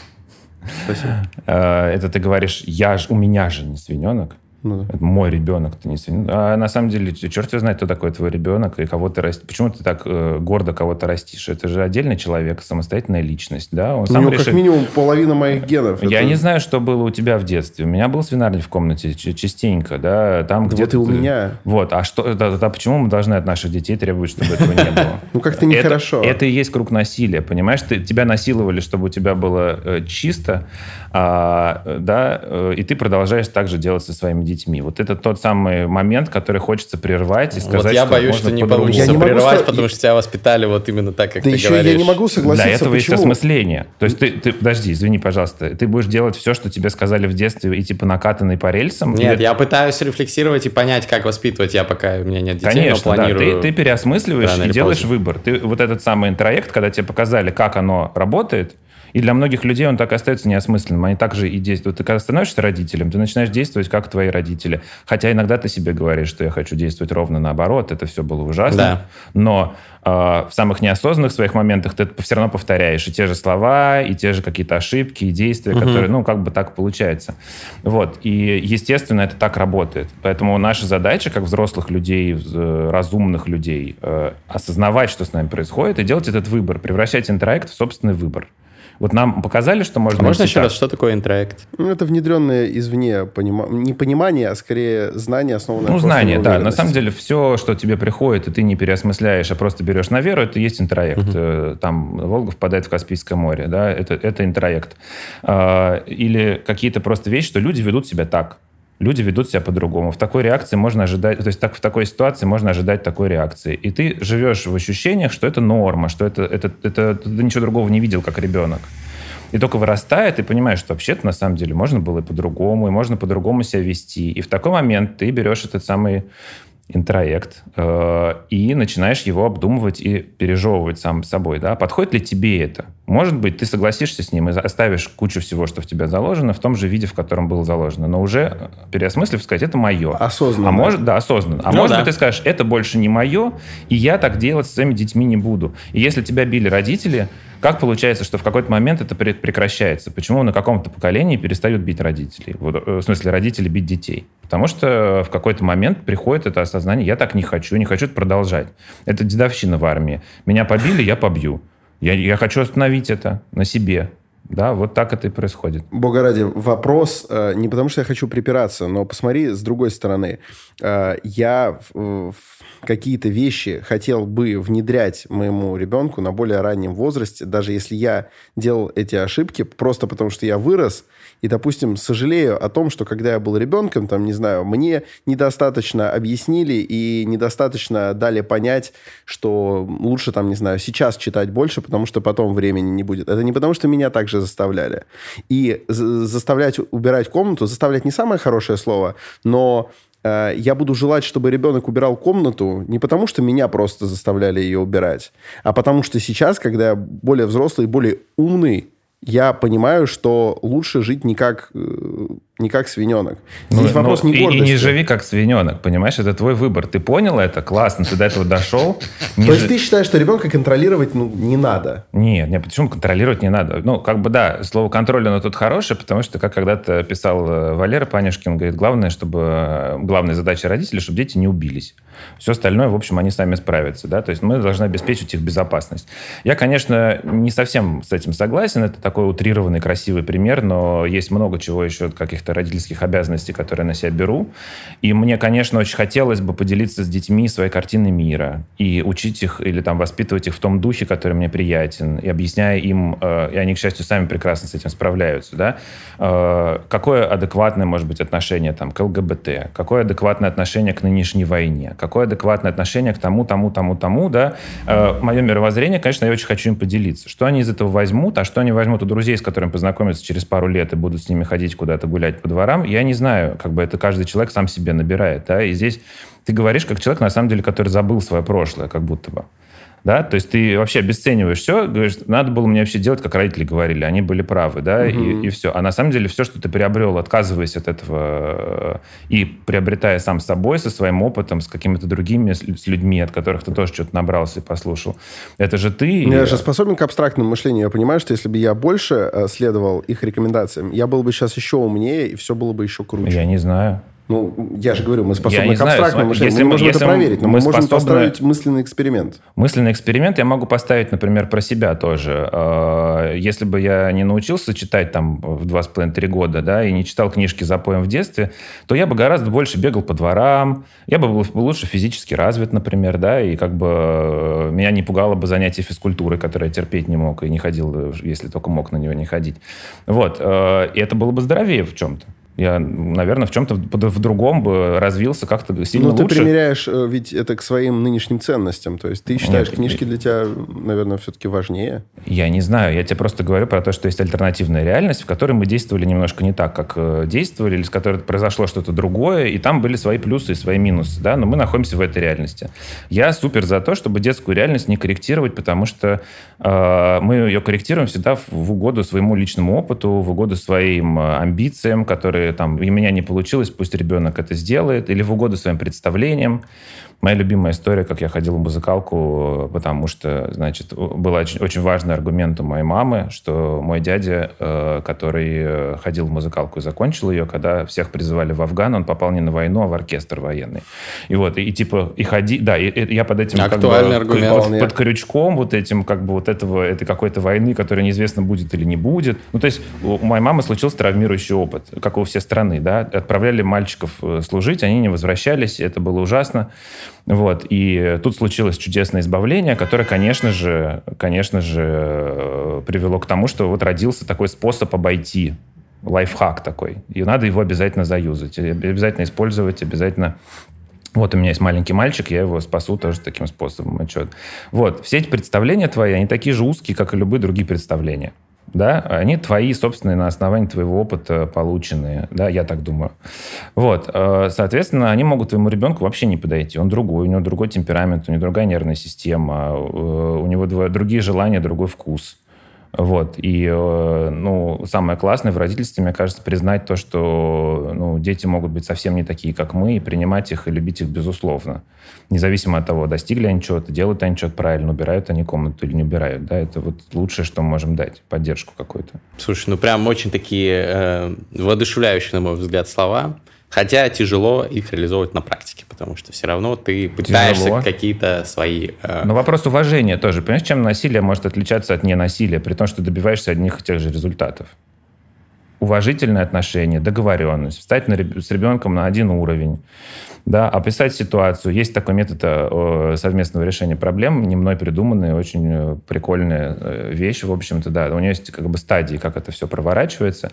Спасибо. Э, Это ты говоришь, я ж, у меня же не свиненок. Ну да. Это мой ребенок, ты не свинья. А на самом деле, черт его знает, кто такой твой ребенок и кого ты растишь. Почему ты так э, гордо кого-то растишь? Это же отдельный человек, самостоятельная личность, да? Он У сам него как решит- минимум половина моих генов. Я Это- не знаю, что было у тебя в детстве. У меня был свинарник в комнате частенько, да, там Да где вот и у меня. Вот, а что, да, да, почему мы должны от наших детей требовать, чтобы этого не было? Ну, как-то нехорошо. Это и есть круг насилия, понимаешь? Тебя насиловали, чтобы у тебя было э, чисто, а, э, да, э, и ты продолжаешь так же делать со своими детьми. Вот это тот самый момент, который хочется прервать и сказать, Вот я что боюсь, можно что не по-другому. получится Я не могу прервать, ста- потому что тебя воспитали вот именно так, как Да ты еще говоришь. я не могу согласиться. Для этого есть почему? осмысление. То есть ты, ты, подожди, извини, пожалуйста, ты будешь делать все, что тебе сказали в детстве, и типа накатанный по рельсам? Нет, Или- я пытаюсь рефлексировать и понять, как воспитывать. Я пока у меня нет детей, Конечно, но да. планирую. Ты, ты переосмысливаешь рано и делаешь поздно. выбор. Ты вот этот самый интроект, когда тебе показали, как оно работает, и для многих людей он так и остается неосмысленным. Они также и действуют. Ты когда становишься родителем, ты начинаешь действовать как твои родители. Хотя иногда ты себе говоришь, что я хочу действовать ровно наоборот. Это все было ужасно. Да. Но э, в самых неосознанных своих моментах ты все равно повторяешь и те же слова, и те же какие-то ошибки, и действия, которые, ну, как бы так получается. Вот. И, естественно, это так работает. Поэтому наша задача, как взрослых людей, э, разумных людей, э, осознавать, что с нами происходит, и делать этот выбор, превращать интроект в собственный выбор. Вот нам показали, что можно... А можно еще так. раз, что такое интроект? Ну, это внедренное извне понима... не понимание, а скорее знание, основанное Ну, знание, на да. На самом деле, все, что тебе приходит, и ты не переосмысляешь, а просто берешь на веру, это есть интроект. Э, Там Волга впадает в Каспийское море, да, это, это интроект. А, Или какие-то просто вещи, что люди ведут себя так. Люди ведут себя по-другому. В такой реакции можно ожидать, то есть так, в такой ситуации можно ожидать такой реакции. И ты живешь в ощущениях, что это норма, что это, это, это ты ничего другого не видел, как ребенок. И только вырастает, и понимаешь, что вообще-то на самом деле можно было и по-другому, и можно по-другому себя вести. И в такой момент ты берешь этот самый интроект, э, и начинаешь его обдумывать и пережевывать сам собой. Да? Подходит ли тебе это? Может быть, ты согласишься с ним и оставишь кучу всего, что в тебя заложено, в том же виде, в котором было заложено. Но уже переосмыслив, сказать, это мое. Осознанно. А может, да, осознанно. А Ну может да. быть, ты скажешь, это больше не мое, и я так делать с своими детьми не буду. И если тебя били родители, как получается, что в какой-то момент это пре- прекращается? Почему на каком-то поколении перестают бить родителей? Э, в смысле, родители бить детей? Потому что в какой-то момент приходит это осознание, я так не хочу, не хочу это продолжать. Это дедовщина в армии. Меня побили, я побью. Я, я хочу остановить это на себе. Да, вот так это и происходит. Бога ради, вопрос э, не потому, что я хочу припираться, но посмотри с другой стороны. Э, я в какие-то вещи хотел бы внедрять моему ребенку на более раннем возрасте, даже если я делал эти ошибки, просто потому что я вырос, и, допустим, сожалею о том, что когда я был ребенком, там, не знаю, мне недостаточно объяснили и недостаточно дали понять, что лучше, там, не знаю, сейчас читать больше, потому что потом времени не будет. Это не потому, что меня так же заставляли. И за- заставлять убирать комнату, заставлять не самое хорошее слово, но э, я буду желать, чтобы ребенок убирал комнату не потому, что меня просто заставляли ее убирать, а потому что сейчас, когда я более взрослый, более умный, я понимаю, что лучше жить не как, э, не как свиненок. Здесь Ну, вопрос ну, не и, и гордости. не живи как свиненок, понимаешь? Это твой выбор. Ты понял это? Классно, ты до этого дошел. Не То есть жи- ты считаешь, что ребенка контролировать ну, не надо? Нет, нет, почему контролировать не надо? Ну, как бы да, слово контроль, оно тут хорошее, потому что, как когда-то писал э, Валера Панюшкин, говорит, главное, чтобы э, главная задача родителей, чтобы дети не убились. Все остальное, в общем, они сами справятся, да, то есть мы должны обеспечить их безопасность. Я, конечно, не совсем с этим согласен, это такой утрированный, красивый пример, но есть много чего еще, каких-то родительских обязанностей, которые на себя беру, и мне, конечно, очень хотелось бы поделиться с детьми своей картиной мира и учить их или там воспитывать их в том духе, который мне приятен, и объясняя им, э, и они, к счастью, сами прекрасно с этим справляются, да, э, какое адекватное может быть отношение там к ЛГБТ, какое адекватное отношение к нынешней войне, какое адекватное отношение к тому, тому, тому, тому, да. Э, мое мировоззрение, конечно, я очень хочу им поделиться. Что они из этого возьмут, а что они возьмут у друзей, с которыми познакомятся через пару лет и будут с ними ходить куда-то гулять по дворам, я не знаю, как бы это каждый человек сам себе набирает, да, и здесь ты говоришь как человек, на самом деле, который забыл свое прошлое, как будто бы. Да, то есть ты вообще обесцениваешь все, говоришь, надо было мне вообще делать, как родители говорили, они были правы, да, и, и все. А на самом деле все, что ты приобрел, отказываясь от этого э, и приобретая сам с собой, со своим опытом, с какими-то другими, с, с людьми, от которых ты тоже что-то набрался и послушал, это же ты. и- Я же способен к абстрактному мышлению. Я понимаю, что если бы я больше э, следовал их рекомендациям, я был бы сейчас еще умнее, и все было бы еще круче. Я не знаю. Ну, я же говорю, мы способны не к абстрактному мышлению. если мы мы- можем это если мы- проверить, но мы, мы можем способны- поставить мысленный эксперимент. Мысленный эксперимент я могу поставить, например, про себя тоже. Э, Если бы я не научился читать там в два с половиной три года, да, и не читал книжки за поем в детстве, то я бы гораздо больше бегал по дворам, я бы был лучше физически развит, например, да, и как бы э, меня не пугало бы занятие физкультурой, которое я терпеть не мог и не ходил, э, если только мог на него не ходить. Вот. э, И это было бы здоровее в чем-то. Я, наверное, в чем-то в другом бы развился как-то сильно Но Ну, ты лучше. примеряешь э, ведь это к своим нынешним ценностям. То есть ты считаешь, Нет, книжки для тебя, наверное, все-таки важнее. Я не знаю, я тебе просто говорю про то, что есть альтернативная реальность, в которой мы действовали немножко не так, как э, действовали, или с которой произошло что-то другое, и там были свои плюсы и свои минусы, да, но мы находимся в этой реальности. Я супер за то, чтобы детскую реальность не корректировать, потому что э, мы ее корректируем всегда в, в угоду своему личному опыту, в угоду своим э, амбициям, которые там, у меня не получилось, пусть ребенок это сделает, или в угоду своим представлениям. Моя любимая история, как я ходил в музыкалку, потому что, значит, был очень, очень важный аргумент у моей мамы, что мой дядя, э, который э, ходил в музыкалку и закончил ее, когда всех призывали в Афган, он попал не на войну, а в оркестр военный. И вот, и, и типа, и ходи, да, и, и я под этим как бы, Актуальный аргумент. под- под крючком вот этим, как бы вот этого, этой какой-то войны, которая неизвестно будет или не будет. Ну, то есть у у моей мамы случился травмирующий опыт, как у всей страны, да. Отправляли мальчиков э, служить, они не возвращались, это было ужасно. Вот. И тут случилось чудесное избавление, которое, конечно же, конечно же, э, привело к тому, что вот родился такой способ обойти лайфхак такой. И надо его обязательно заюзать, обязательно использовать, обязательно вот у меня есть маленький мальчик, я его спасу тоже таким способом. Вот, все эти представления твои, они такие же узкие, как и любые другие представления. Да, они твои, собственные, на основании твоего опыта полученные, да, я так думаю. Вот, э, соответственно, они могут твоему ребенку вообще не подойти, он другой, у него другой темперамент, у него другая нервная система, э, у него другие желания, другой вкус. Вот. И, э, ну, самое классное в родительстве, мне кажется, признать то, что ну, дети могут быть совсем не такие, как мы, и принимать их и любить их безусловно. Независимо от того, достигли они чего-то, делают они что-то правильно, убирают они комнату или не убирают. Да, это вот лучшее, что мы можем дать, поддержку какую-то. Слушай, ну прям очень такие э, воодушевляющие, на мой взгляд, слова. Хотя тяжело их реализовывать на практике, потому что все равно ты пытаешься какие-то свои... Э... Но вопрос уважения тоже. Понимаешь, чем насилие может отличаться от ненасилия, при том, что добиваешься одних и тех же результатов? уважительное отношение, договоренность, встать на, с ребенком на один уровень, да, описать ситуацию. Есть такой метод э, совместного решения проблем, не мной придуманная, очень э, прикольная э, вещь, в общем-то, да. У нее есть как бы стадии, как это все проворачивается.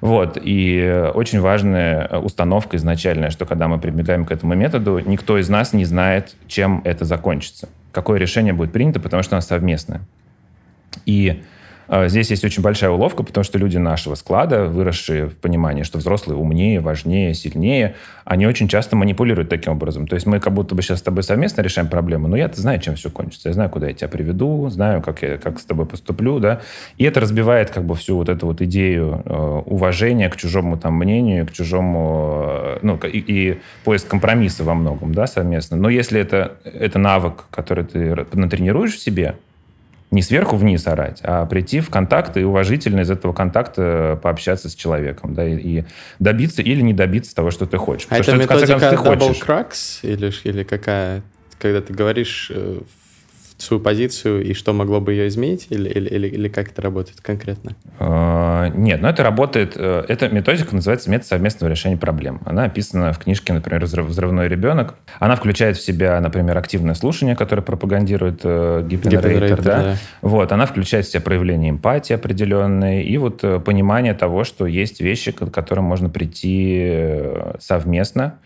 Вот. И очень важная установка изначальная, что когда мы прибегаем к этому методу, никто из нас не знает, чем это закончится. Какое решение будет принято, потому что оно совместное. И здесь есть очень большая уловка, потому что люди нашего склада, выросшие в понимании, что взрослые умнее, важнее, сильнее, они очень часто манипулируют таким образом. То есть мы как будто бы сейчас с тобой совместно решаем проблему, но я-то знаю, чем все кончится. Я знаю, куда я тебя приведу, знаю, как я как с тобой поступлю, да. И это разбивает как бы всю вот эту вот идею э, уважения к чужому там мнению, к чужому, э, ну, и, и поиск компромисса во многом, да, совместно. Но если это, это навык, который ты натренируешь в себе, не сверху вниз орать, а прийти в контакт и уважительно из этого контакта пообщаться с человеком, да, и, и добиться или не добиться того, что ты хочешь. А Потому это что, методика это, double cracks или, или какая? Когда ты говоришь э, свою позицию и что могло бы ее изменить? Или, или, или, или как это работает конкретно? А, нет, но это работает... Э, эта методика называется метод совместного решения проблем. Она описана в книжке, например, «Взрывной ребенок». Она включает в себя, например, активное слушание, которое пропагандирует э, Гиппенрейтер. Да? Да. Вот, она включает в себя проявление эмпатии определенной и вот э, понимание того, что есть вещи, к которым можно прийти совместно.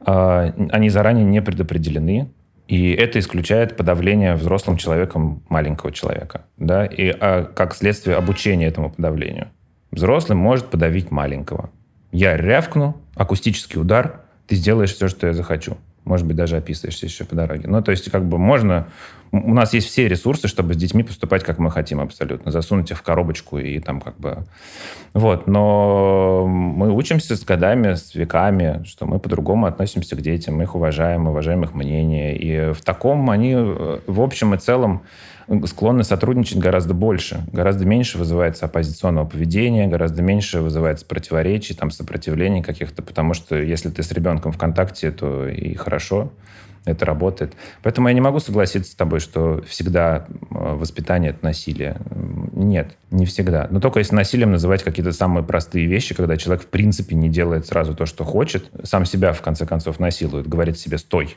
А, они заранее не предопределены, и это исключает подавление взрослым человеком маленького человека. Да? И а, как следствие обучения этому подавлению. Взрослый может подавить маленького. Я рявкну, акустический удар, ты сделаешь все, что я захочу. Может быть, даже описываешься еще по дороге. Ну, то есть, как бы можно у нас есть все ресурсы, чтобы с детьми поступать, как мы хотим абсолютно. Засунуть их в коробочку и там как бы... Вот. Но мы учимся с годами, с веками, что мы по-другому относимся к детям, мы их уважаем, уважаем их мнение. И в таком они, э, в общем и целом, склонны сотрудничать гораздо больше. Гораздо меньше вызывается оппозиционного поведения, гораздо меньше вызывается противоречий, там, сопротивлений каких-то, потому что если ты с ребенком в контакте, то и хорошо это работает. Поэтому я не могу согласиться с тобой, что всегда э, воспитание — это насилие. Нет, не всегда. Но только если насилием называть какие-то самые простые вещи, когда человек в принципе не делает сразу то, что хочет, сам себя в конце концов насилует, говорит себе «стой»,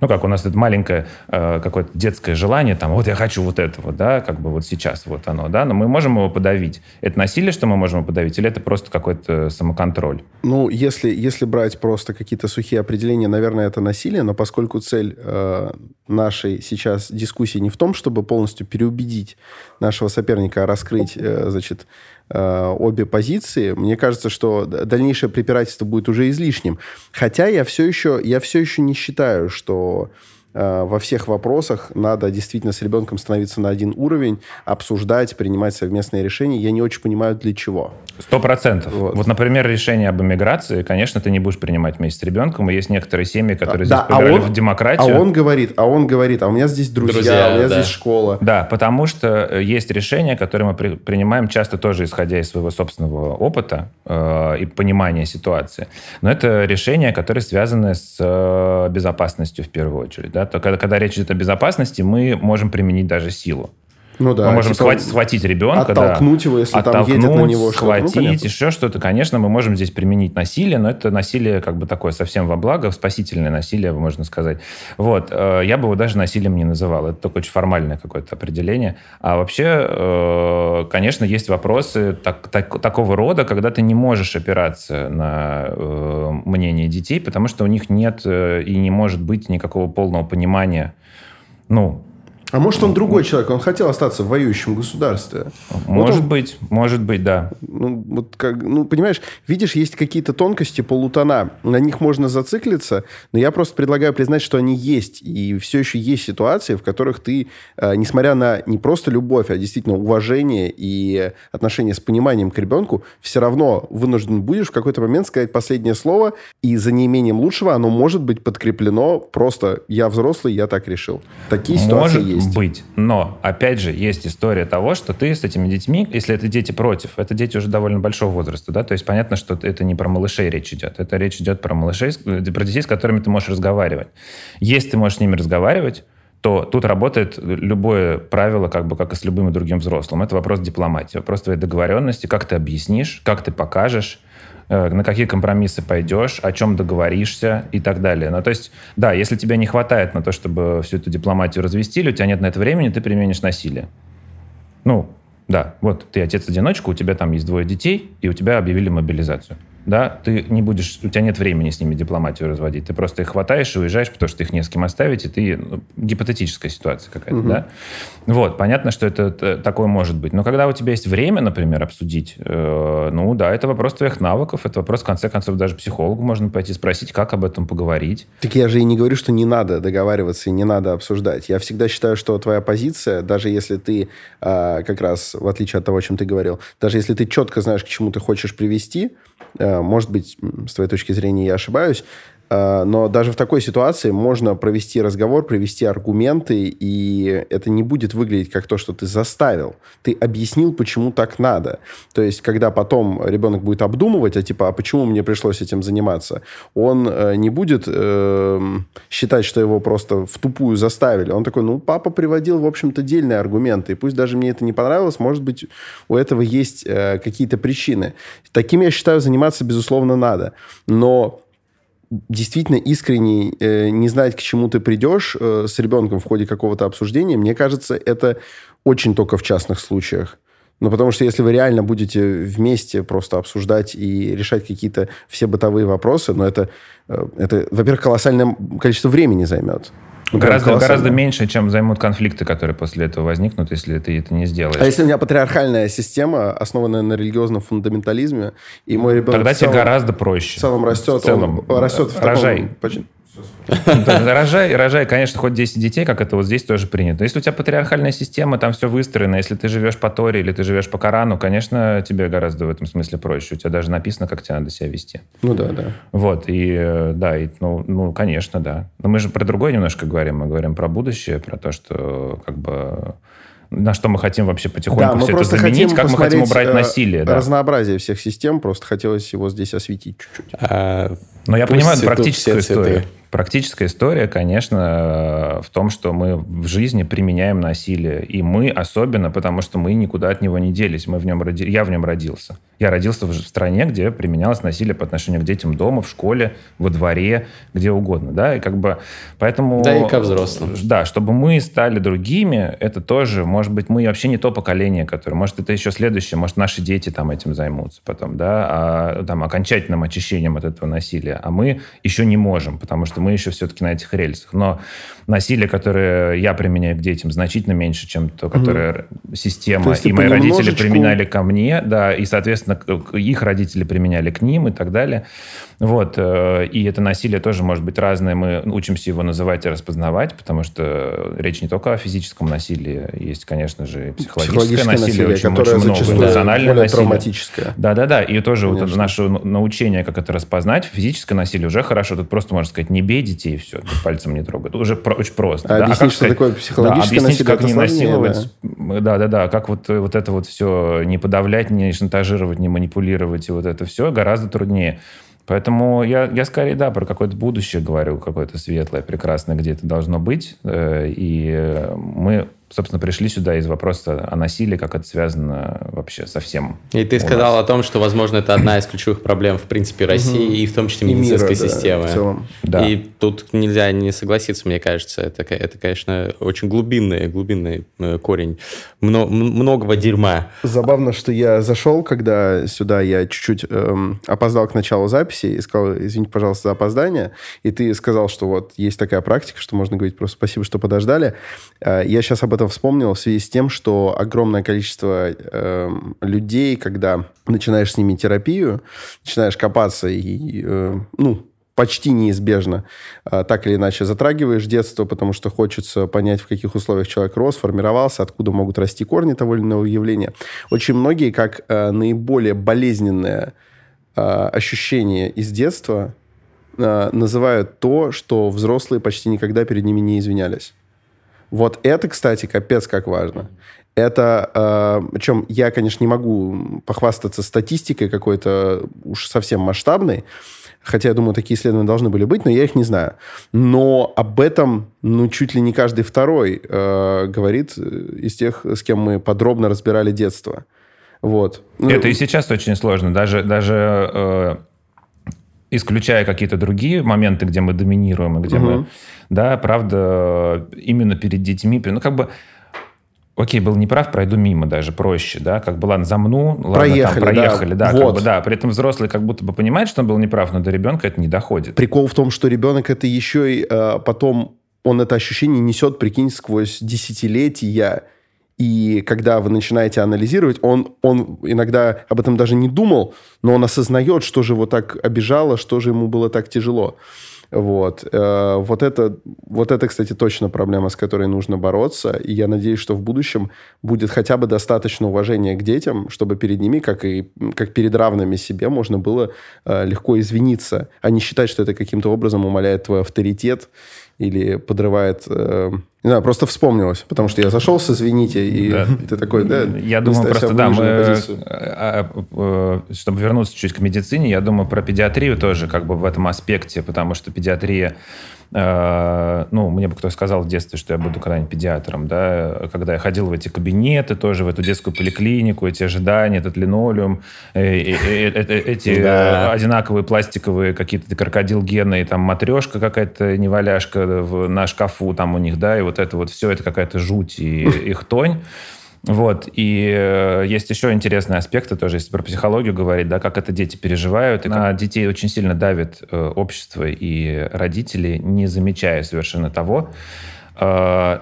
ну, как у нас это маленькое э, какое-то детское желание, там, вот я хочу вот этого, да, как бы вот сейчас вот оно, да, но мы можем его подавить. Это насилие, что мы можем его подавить, или это просто какой-то самоконтроль? Ну, если, если брать просто какие-то сухие определения, наверное, это насилие, но поскольку цель э, нашей сейчас дискуссии не в том, чтобы полностью переубедить нашего соперника, а раскрыть, э, значит, Э, обе позиции, мне кажется, что дальнейшее препирательство будет уже излишним. Хотя я все еще, я все еще не считаю, что Э, во всех вопросах надо действительно с ребенком становиться на один уровень, обсуждать, принимать совместные решения. Я не очень понимаю, для чего. Сто процентов. Вот. вот, например, решение об эмиграции, конечно, ты не будешь принимать вместе с ребенком. И есть некоторые семьи, которые да, здесь а он, в демократию. А он говорит, а он говорит, а у меня здесь друзья, друзья у меня да. здесь школа. Да, потому что э, есть решения, которые мы при, принимаем часто тоже исходя из своего собственного опыта э, и понимания ситуации. Но это решения, которые связаны с э, безопасностью в первую очередь. Да? То когда, когда речь идет о безопасности, мы можем применить даже силу. Ну да. Мы можем типа схватить, схватить ребенка, оттолкнуть да, его, если оттолкнуть, там едет на него схватить, ну, еще что-то. Конечно, мы можем здесь применить насилие, но это насилие как бы такое совсем во благо, спасительное насилие, можно сказать. Вот. Э, я бы его даже насилием не называл. Это только очень формальное какое-то определение. А вообще, э, конечно, есть вопросы так, так, такого рода, когда ты не можешь опираться на э, мнение детей, потому что у них нет и не может быть никакого полного понимания ну, А может, он другой человек, он хотел остаться в воюющем государстве. Может вот он, быть, может быть, да. Ну, вот как, ну, понимаешь, видишь, есть какие-то тонкости полутона. На них можно зациклиться, но я просто предлагаю признать, что они есть. И все еще есть ситуации, в которых ты, э, несмотря на не просто любовь, а действительно уважение и отношение с пониманием к ребенку, все равно вынужден будешь в какой-то момент сказать последнее слово, и за неимением лучшего оно может быть подкреплено просто «я взрослый, я так решил». Такие ситуации Может есть. Быть. Но, опять же, есть история того, что ты с этими детьми, если это дети против, это дети уже довольно большого возраста, да, то есть понятно, что это не про малышей речь идет, это речь идет про малышей, э, про детей, с которыми ты можешь разговаривать. Если ты можешь с ними разговаривать, то тут работает любое правило, как бы как и с любым другим взрослым. Это вопрос дипломатии, вопрос твоей договоренности, как ты объяснишь, как ты покажешь, на какие компромиссы пойдешь, о чем договоришься и так далее. Ну, то есть, да, если тебе не хватает на то, чтобы всю эту дипломатию развести, или у тебя нет на это времени, ты применишь насилие. Ну, да, вот ты отец-одиночка, у тебя там есть двое детей, и у тебя объявили мобилизацию. Да, ты не будешь, у тебя нет времени с ними дипломатию разводить. Ты просто их хватаешь и уезжаешь, потому что их не с кем оставить, и ты... ну, гипотетическая ситуация какая-то, да? Вот, понятно, что это т- такое может быть. Но когда у тебя есть время, например, обсудить, э, ну да, это вопрос твоих навыков, это вопрос, в конце концов, даже психологу можно пойти спросить, как об этом поговорить. Так я же и не говорю, что не надо договариваться и не надо обсуждать. Я всегда считаю, что твоя позиция, даже если ты, а, как раз в отличие от того, о чем ты говорил, даже если ты четко знаешь, к чему ты хочешь привести, а, может быть, с твоей точки зрения я ошибаюсь, но даже в такой ситуации можно провести разговор, привести аргументы, и это не будет выглядеть как то, что ты заставил. Ты объяснил, почему так надо. То есть, когда потом ребенок будет обдумывать, а типа, а почему мне пришлось этим заниматься, он э, не будет эм, считать, что его просто в тупую заставили. Он такой, ну, папа приводил, в общем-то, дельные аргументы, и пусть даже мне это не понравилось, может быть, у этого есть э, какие-то причины. Таким, я считаю, заниматься, безусловно, надо. Но действительно искренне э, не знать, к чему ты придешь э, с ребенком в ходе какого-то обсуждения, мне кажется, это очень только в частных случаях. Ну, потому что если вы реально будете вместе просто обсуждать и решать какие-то все бытовые вопросы, ну, это, э, это во-первых, колоссальное количество времени займет. Ну, гораздо, колоссальное. гораздо меньше, чем займут конфликты, которые после этого возникнут, если ты это не сделаешь. А если у меня патриархальная система, основанная на религиозном фундаментализме, и мой ребенок Тогда целом, тебе гораздо проще. в целом растет, В целом, он растет в таком рожай. Да, Рожай, рожай, конечно, хоть 10 детей, как это вот здесь тоже принято. Если у тебя патриархальная система, там все выстроено, если ты живешь по Торе или ты живешь по Корану, конечно, тебе гораздо в этом смысле проще. У тебя даже написано, как тебе надо себя вести. Ну да, да. Вот, и э, да, и, ну, ну, конечно, да. Но мы же про другое немножко говорим. Мы говорим про будущее, про то, что как бы на что мы хотим вообще потихоньку Да, все это заменить, хотим как мы хотим убрать э, насилие. Да. разнообразие всех систем, просто хотелось его здесь осветить чуть-чуть. А, Но я понимаю, цветы. история. Практическая история, конечно, э, в том, что мы в жизни применяем насилие. И мы особенно, потому что мы никуда от него не делись. Мы в нем роди... Я в нем родился. Я родился в стране, где применялось насилие по отношению к детям дома, в школе, во дворе, где угодно. Да? И как бы поэтому... Да и ко взрослым. Да, чтобы мы стали другими, это тоже, может быть, мы вообще не то поколение, которое... Может, это еще следующее, может, наши дети там этим займутся потом, да, а, там, окончательным очищением от этого насилия. А мы еще не можем, потому что мы еще все-таки на этих рельсах. Но насилие, которое я применяю к детям, значительно меньше, чем то, которое система То и мои родители применяли ко мне, да, и, соответственно, к- их родители применяли к ним и так далее. Вот. э, И это насилие тоже может быть разное. Мы учимся его называть и распознавать, потому что речь не только о физическом насилии. Есть, конечно же, и психологическое, Психологическое насилие, насилие, очень, которое очень много. Эмоциональное насилие. травматическое. Да-да-да, и тоже вот Конечно. наше ну- научение, как это распознать, физическое насилие уже хорошо, тут просто можно сказать, не бей детей, все, пальцем не трогай. Это уже про- очень просто. А да. объяснить, как что сказать- такое да, психологическое объяснить, насилие, как не насиловать. Да-да-да, как вот, э, вот это вот все не подавлять, не шантажировать, не манипулировать, и вот это все гораздо труднее. Поэтому я, я скорее, да, про какое-то будущее говорю, какое-то светлое, прекрасное, где это должно быть. Э, И э, мы собственно, пришли сюда из вопроса о насилии, как это связано вообще со всем. И ты сказал нас. о том, что, возможно, это одна из ключевых проблем, в принципе, России и в том числе И мира, медицинской да, системы. в целом. Да. И тут нельзя не согласиться, мне кажется. Это, это конечно, очень глубинный, глубинный э, корень мно- многого дерьма. Забавно, что я зашел, когда сюда я чуть-чуть эм, опоздал к началу записи и сказал, извините, пожалуйста, за опоздание. И ты сказал, что вот есть такая практика, что можно говорить просто спасибо, что подождали. Э, я сейчас об этом вспомнил в связи с тем, что огромное количество эм, людей, когда начинаешь с ними терапию, начинаешь копаться и, э, ну, почти неизбежно а, так или иначе затрагиваешь детство, потому что хочется понять, в каких условиях человек рос, формировался, откуда могут расти корни того или иного явления. Очень многие, как а, наиболее болезненное а, ощущение из детства, называют то, что взрослые почти никогда перед ними не извинялись. Вот это, кстати, капец как важно. Это, э, причем я, конечно, не могу похвастаться статистикой какой-то уж совсем масштабной, хотя, я думаю, такие исследования должны были быть, но я их не знаю. Но об этом, ну, чуть ли не каждый второй э, говорит из тех, с кем мы подробно разбирали детство. Вот. Это и сейчас очень сложно. Даже, даже э, исключая какие-то другие моменты, где мы доминируем, и где мы... Мгм. Да, правда, именно перед детьми... Ну, как бы... Окей, был неправ, пройду мимо даже проще, да, как бы, ладно, замну, ладно, там, Проехали, да. проехали, да, как Вот. бы, да, при этом взрослый как будто бы понимает, что он был неправ, но до ребенка это не доходит. Прикол в том, что ребенок это еще и э, потом он это ощущение несет, прикинь, сквозь десятилетия. И когда вы начинаете анализировать, он, он иногда об этом даже не думал, но он осознает, что же его так обижало, что же ему было так тяжело. Вот. Э, вот, это, вот это, кстати, точно проблема, с которой нужно бороться. И я надеюсь, что в будущем будет хотя бы достаточно уважения к детям, чтобы перед ними, как и как перед равными себе, можно было э, легко извиниться, а не считать, что это каким-то образом умаляет твой авторитет или подрывает... э, не знаю, просто вспомнилось, потому что я зашел с «извините», и Да. ты такой, да... Я думаю, просто, да, мы, э, э, э, чтобы вернуться чуть к медицине, я думаю про педиатрию тоже как бы в этом аспекте, потому что педиатрия, э, ну, мне бы кто сказал в детстве, что я буду когда-нибудь педиатром, да, когда я ходил в эти кабинеты тоже, в эту детскую поликлинику, эти ожидания, этот линолеум, э, э, эти Да. одинаковые пластиковые какие-то крокодил гены, и там матрешка какая-то неваляшка в, на шкафу там у них, да, и вот это вот все, это какая-то жуть и их тонь. Вот, и э, есть еще интересные аспекты тоже, если про психологию говорить, да, как это дети переживают. И на детей очень сильно давит э, общество и родители, не замечая совершенно того, э,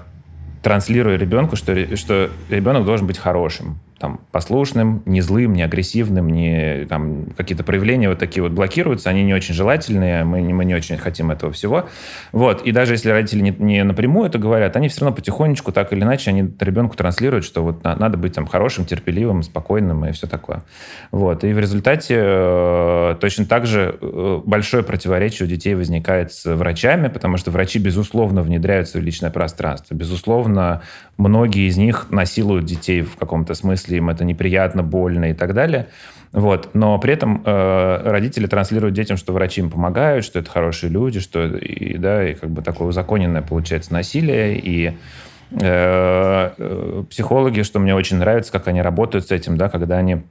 транслируя ребенку, что, что ребенок должен быть хорошим, там, послушным, не злым, не агрессивным, не там какие-то проявления вот такие вот блокируются, они не очень желательные, мы мы не очень хотим этого всего. Вот. И даже если родители не, не напрямую это говорят, они все равно потихонечку, так или иначе, они ребенку транслируют, что вот на- надо быть там хорошим, терпеливым, спокойным и все такое. Вот. И в результате э, точно так же э, большое противоречие у детей возникает с врачами, потому что врачи, безусловно, внедряются в личное пространство. Безусловно, многие из них насилуют детей в каком-то смысле, им это неприятно, больно и так далее. Вот. Но при этом э, родители транслируют детям, что врачи им помогают, что это хорошие люди, что и, да, и как бы такое узаконенное получается насилие. И э, э, психологи, что мне очень нравится, как они работают с этим, да, когда они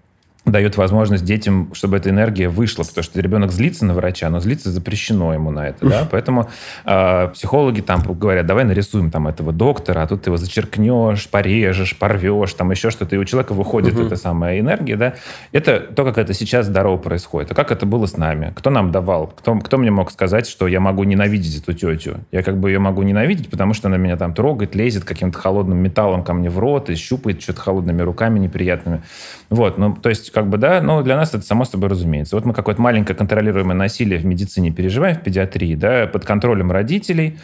дают возможность детям, чтобы эта энергия вышла, потому что ребенок злится на врача, но злиться запрещено ему на это, да, поэтому э, психологи там говорят, давай нарисуем там этого доктора, а тут ты его зачеркнешь, порежешь, порвешь, там еще что-то, и у человека выходит эта самая энергия, да, это то, как это сейчас здорово происходит, а как это было с нами, кто нам давал, кто, кто мне мог сказать, что я могу ненавидеть эту тетю, я как бы ее могу ненавидеть, потому что она меня там трогает, лезет каким-то холодным металлом ко мне в рот и щупает что-то холодными руками неприятными, вот, ну, то есть, как бы, да, но для нас это само собой разумеется. Вот мы какое-то маленькое контролируемое насилие в медицине переживаем, в педиатрии, да, под контролем родителей,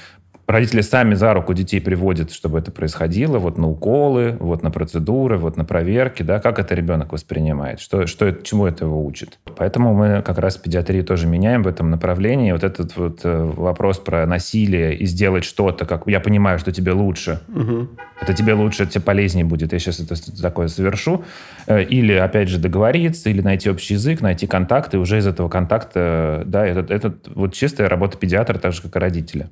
Родители сами за руку детей приводят, чтобы это происходило, вот на уколы, вот на процедуры, вот на проверки, да, как это ребенок воспринимает, что, что это, чему это его учит. Поэтому мы как раз педиатрию тоже меняем в этом направлении. Вот этот вот э, вопрос про насилие и сделать что-то, как я понимаю, что тебе лучше, это тебе лучше, это тебе полезнее будет, я сейчас это такое совершу. Э, Или, опять же, договориться, или найти общий язык, найти контакт, и уже из этого контакта, да, это, это вот чистая работа педиатра, так же, как и родителя.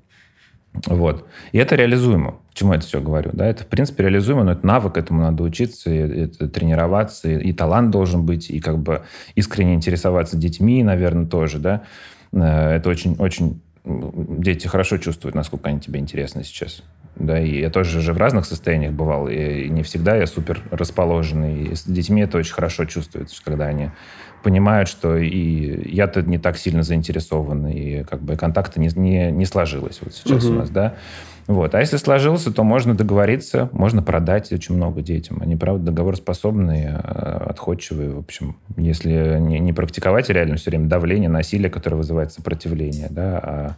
Вот. И это реализуемо. Почему я это все говорю? Да, это, в принципе, реализуемо, но это навык, этому надо учиться, и, это тренироваться, и, и талант должен быть, и как бы искренне интересоваться детьми, наверное, тоже, да. Э, это очень, очень... Дети хорошо чувствуют, насколько они тебе интересны сейчас. Да, и я тоже же в разных состояниях бывал, и не всегда я супер расположенный. И с детьми это очень хорошо чувствуется, когда они понимают, что и я-то не так сильно заинтересован, и как бы контакта не, не, не сложилось вот сейчас угу. у нас, да. Вот. А если сложился, то можно договориться, можно продать очень много детям. Они, правда, договороспособные, а, отходчивые. В общем, если не, не практиковать реально все время давление, насилие, которое вызывает сопротивление, да, а а,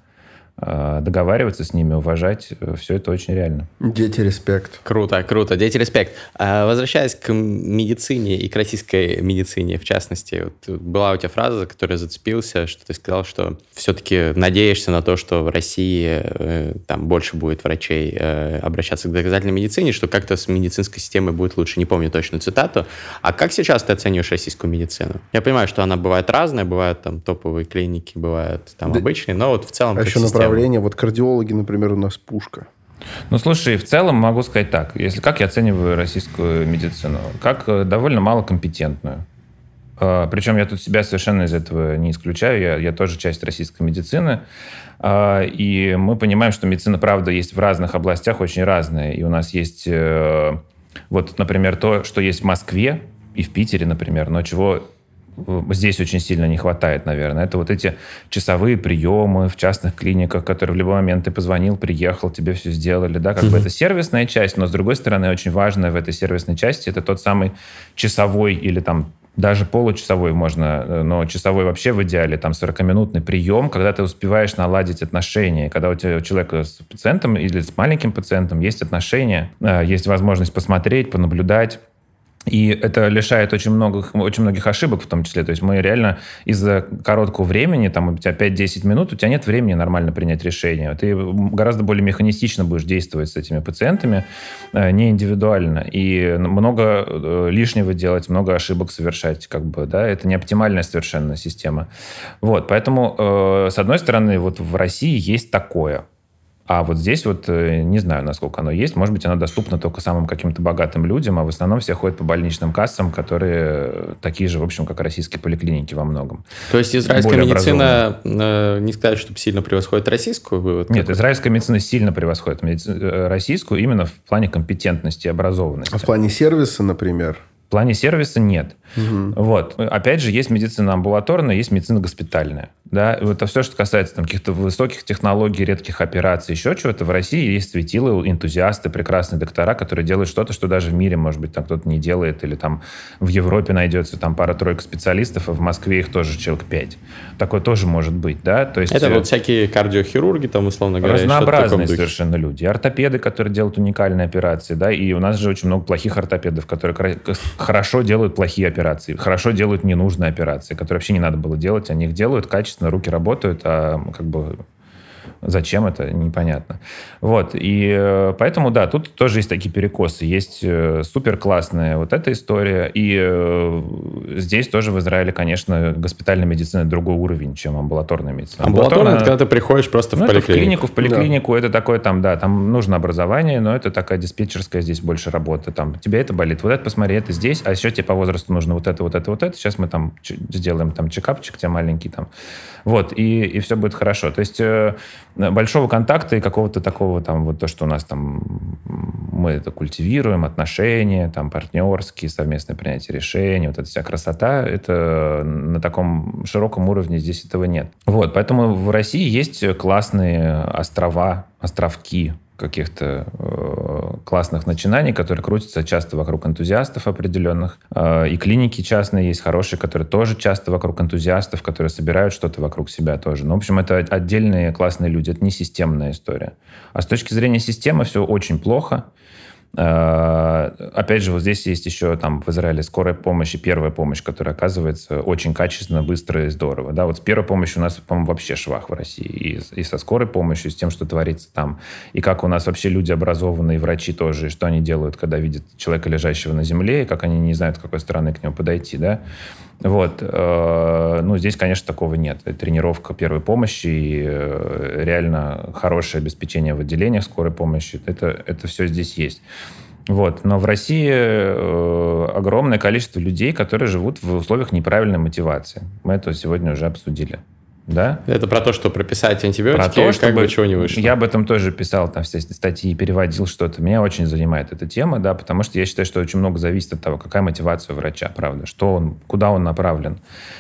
договариваться с ними, уважать, э, все это очень реально. Дети респект. Круто, круто. Дети респект. А, возвращаясь к медицине и к российской медицине, в частности, вот была у тебя фраза, которая зацепился, что ты сказал, что все-таки надеешься на то, что в России э, там больше будет врачей э, обращаться к доказательной медицине, что как-то с медицинской системой будет лучше. Не помню точную цитату. А как сейчас ты оцениваешь российскую медицину? Я понимаю, что она бывает разная, бывают там топовые клиники, бывают там да. обычные, но вот в целом... А еще направление. Вот кардиологи, например, у нас пушка. Ну, слушай, в целом могу сказать так. Если как я оцениваю российскую медицину? Как э, довольно малокомпетентную. А, Причем я тут себя совершенно из этого не исключаю. Я, я тоже часть российской медицины. А, и мы понимаем, что медицина, правда, есть в разных областях очень разная. И у нас есть, э, вот, например, то, что есть в Москве и в Питере, например, но чего здесь очень сильно не хватает, наверное. Это вот эти часовые приемы в частных клиниках, которые в любой момент ты позвонил, приехал, тебе все сделали, да, как mm-hmm. бы это сервисная часть, но с другой стороны очень важная в этой сервисной части это тот самый часовой или там даже получасовой можно, э, но часовой вообще в идеале, там 40-минутный прием, когда ты успеваешь наладить отношения, когда у тебя у человека с пациентом или с маленьким пациентом есть отношения, э, есть возможность посмотреть, понаблюдать, и это лишает очень многих, очень многих ошибок в том числе. То есть мы реально из-за короткого времени, там у тебя 5-10 минут, у тебя нет времени нормально принять решение. Ты гораздо более механистично будешь действовать с этими пациентами, э, не индивидуально. И много э, лишнего делать, много ошибок совершать. Как бы, да? Это не оптимальная совершенно система. Вот, поэтому, э, с одной стороны, вот в России есть такое – а вот здесь вот э, не знаю, насколько оно есть. Может быть, оно доступно только самым каким-то богатым людям, а в основном все ходят по больничным кассам, которые такие же, в общем, как российские поликлиники во многом. То есть израильская медицина, э, не сказать, чтобы сильно превосходит российскую? Вывод Нет, израильская медицина сильно превосходит э, российскую именно в плане компетентности и образованности. А в плане сервиса, например? В плане сервиса нет. Угу. Вот. Опять же, есть медицина амбулаторная, есть медицина госпитальная. Да? Это все, что касается там, каких-то высоких технологий, редких операций, еще чего-то. В России есть светилы, энтузиасты, прекрасные доктора, которые делают что-то, что даже в мире, может быть, там кто-то не делает, или там в Европе найдется там пара-тройка специалистов, а в Москве их тоже человек пять. Такое тоже может быть, да? То есть, Это э, вот всякие кардиохирурги, там, условно говоря, Разнообразные совершенно люди. Ортопеды, которые делают уникальные операции, да, и у нас же очень много плохих ортопедов, которые хорошо делают плохие операции, хорошо делают ненужные операции, которые вообще не надо было делать, они их делают качественно качественно, руки работают, а как бы Зачем это, непонятно. Вот, и э, поэтому, да, тут тоже есть такие перекосы. Есть э, супер классная вот эта история, и э, здесь тоже в Израиле, конечно, госпитальная медицина другой уровень, чем амбулаторная медицина. Амбулаторная, это когда ты приходишь просто в ну, поликлинику. в клинику, в поликлинику, да. это такое там, да, там нужно образование, но это такая диспетчерская здесь больше работа. Там, тебе это болит, вот это посмотри, это здесь, а еще тебе по возрасту нужно вот это, вот это, вот это. Сейчас мы там сделаем там чекапчик тебе маленький там. Вот, и, и все будет хорошо. То есть большого контакта и какого-то такого там, вот то, что у нас там, мы это культивируем, отношения, там, партнерские, совместное принятие решений, вот эта вся красота, это на таком широком уровне здесь этого нет. Вот, поэтому в России есть классные острова, островки, каких-то э, классных начинаний, которые крутятся часто вокруг энтузиастов определенных. Э, и клиники частные есть хорошие, которые тоже часто вокруг энтузиастов, которые собирают что-то вокруг себя тоже. Ну, в общем, это отдельные классные люди, это не системная история. А с точки зрения системы все очень плохо. Э, опять же, вот здесь есть еще там в Израиле скорая помощь и первая помощь, которая оказывается очень качественно, быстро и здорово. Да, вот с первой помощью у нас, по-моему, вообще швах в России. И, и со скорой помощью, и с тем, что творится там. И как у нас вообще люди образованные, врачи тоже, и что они делают, когда видят человека, лежащего на земле, и как они не знают, с какой стороны к нему подойти, да. Вот. Э, ну, здесь, конечно, такого нет. Тренировка первой помощи и э, реально хорошее обеспечение в отделениях скорой помощи. Это, это все здесь есть. Вот. Но в России э, огромное количество людей, которые живут в условиях неправильной мотивации. Мы это сегодня уже обсудили. Да? Это про то, что прописать антибиотики, про то, чтобы, как бы чего не вышло. Я об этом тоже писал, там все статьи, переводил что-то. Меня очень занимает эта тема, да, потому что я считаю, что очень много зависит от того, какая мотивация у врача, правда, что он, куда он направлен.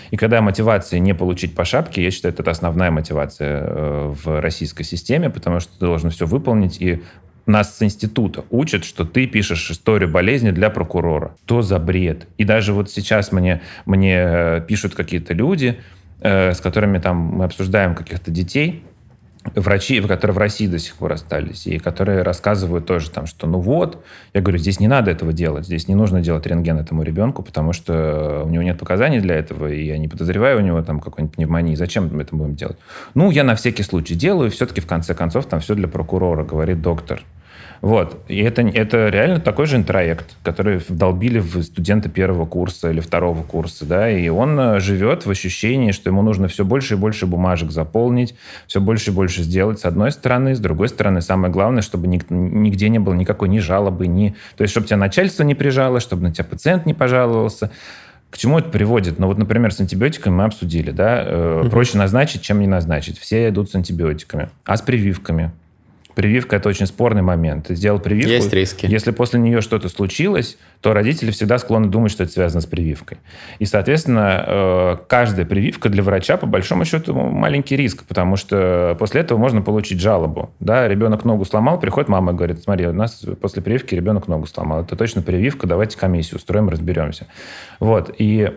И когда мотивация не получить по шапке, я считаю, это основная мотивация э, в российской системе, потому что ты должен все выполнить, и нас с института учат, что ты пишешь историю болезни для прокурора. То за бред. И даже вот сейчас мне, мне э, пишут какие-то люди, Э, с которыми там мы обсуждаем каких-то детей, врачи, которые в России до сих пор остались, и которые рассказывают тоже там, что ну вот, я говорю, здесь не надо этого делать, здесь не нужно делать рентген этому ребенку, потому что у него нет показаний для этого, и я не подозреваю у него там какой-нибудь пневмонии, зачем мы это будем делать? Ну, я на всякий случай делаю, все-таки в конце концов там все для прокурора, говорит доктор. Вот. И это, это реально такой же интроект, который вдолбили в студента первого курса или второго курса, да, и он э, живет в ощущении, что ему нужно все больше и больше бумажек заполнить, все больше и больше сделать с одной стороны, с другой стороны, самое главное, чтобы нигде не было никакой ни жалобы, ни... То есть, чтобы тебя начальство не прижало, чтобы на тебя пациент не пожаловался, к чему это приводит? Ну вот, например, с антибиотиками мы обсудили, да, э, угу. проще назначить, чем не назначить. Все идут с антибиотиками. А с прививками? Прививка – это очень спорный момент. Ты сделал прививку. Есть риски. Если после нее что-то случилось, то родители всегда склонны думать, что это связано с прививкой. И, соответственно, э, каждая прививка для врача, по большому счету, маленький риск, потому что после этого можно получить жалобу. Да, ребенок ногу сломал, приходит мама и говорит, смотри, у нас после прививки ребенок ногу сломал. Это точно прививка, давайте комиссию устроим, разберемся. Вот. И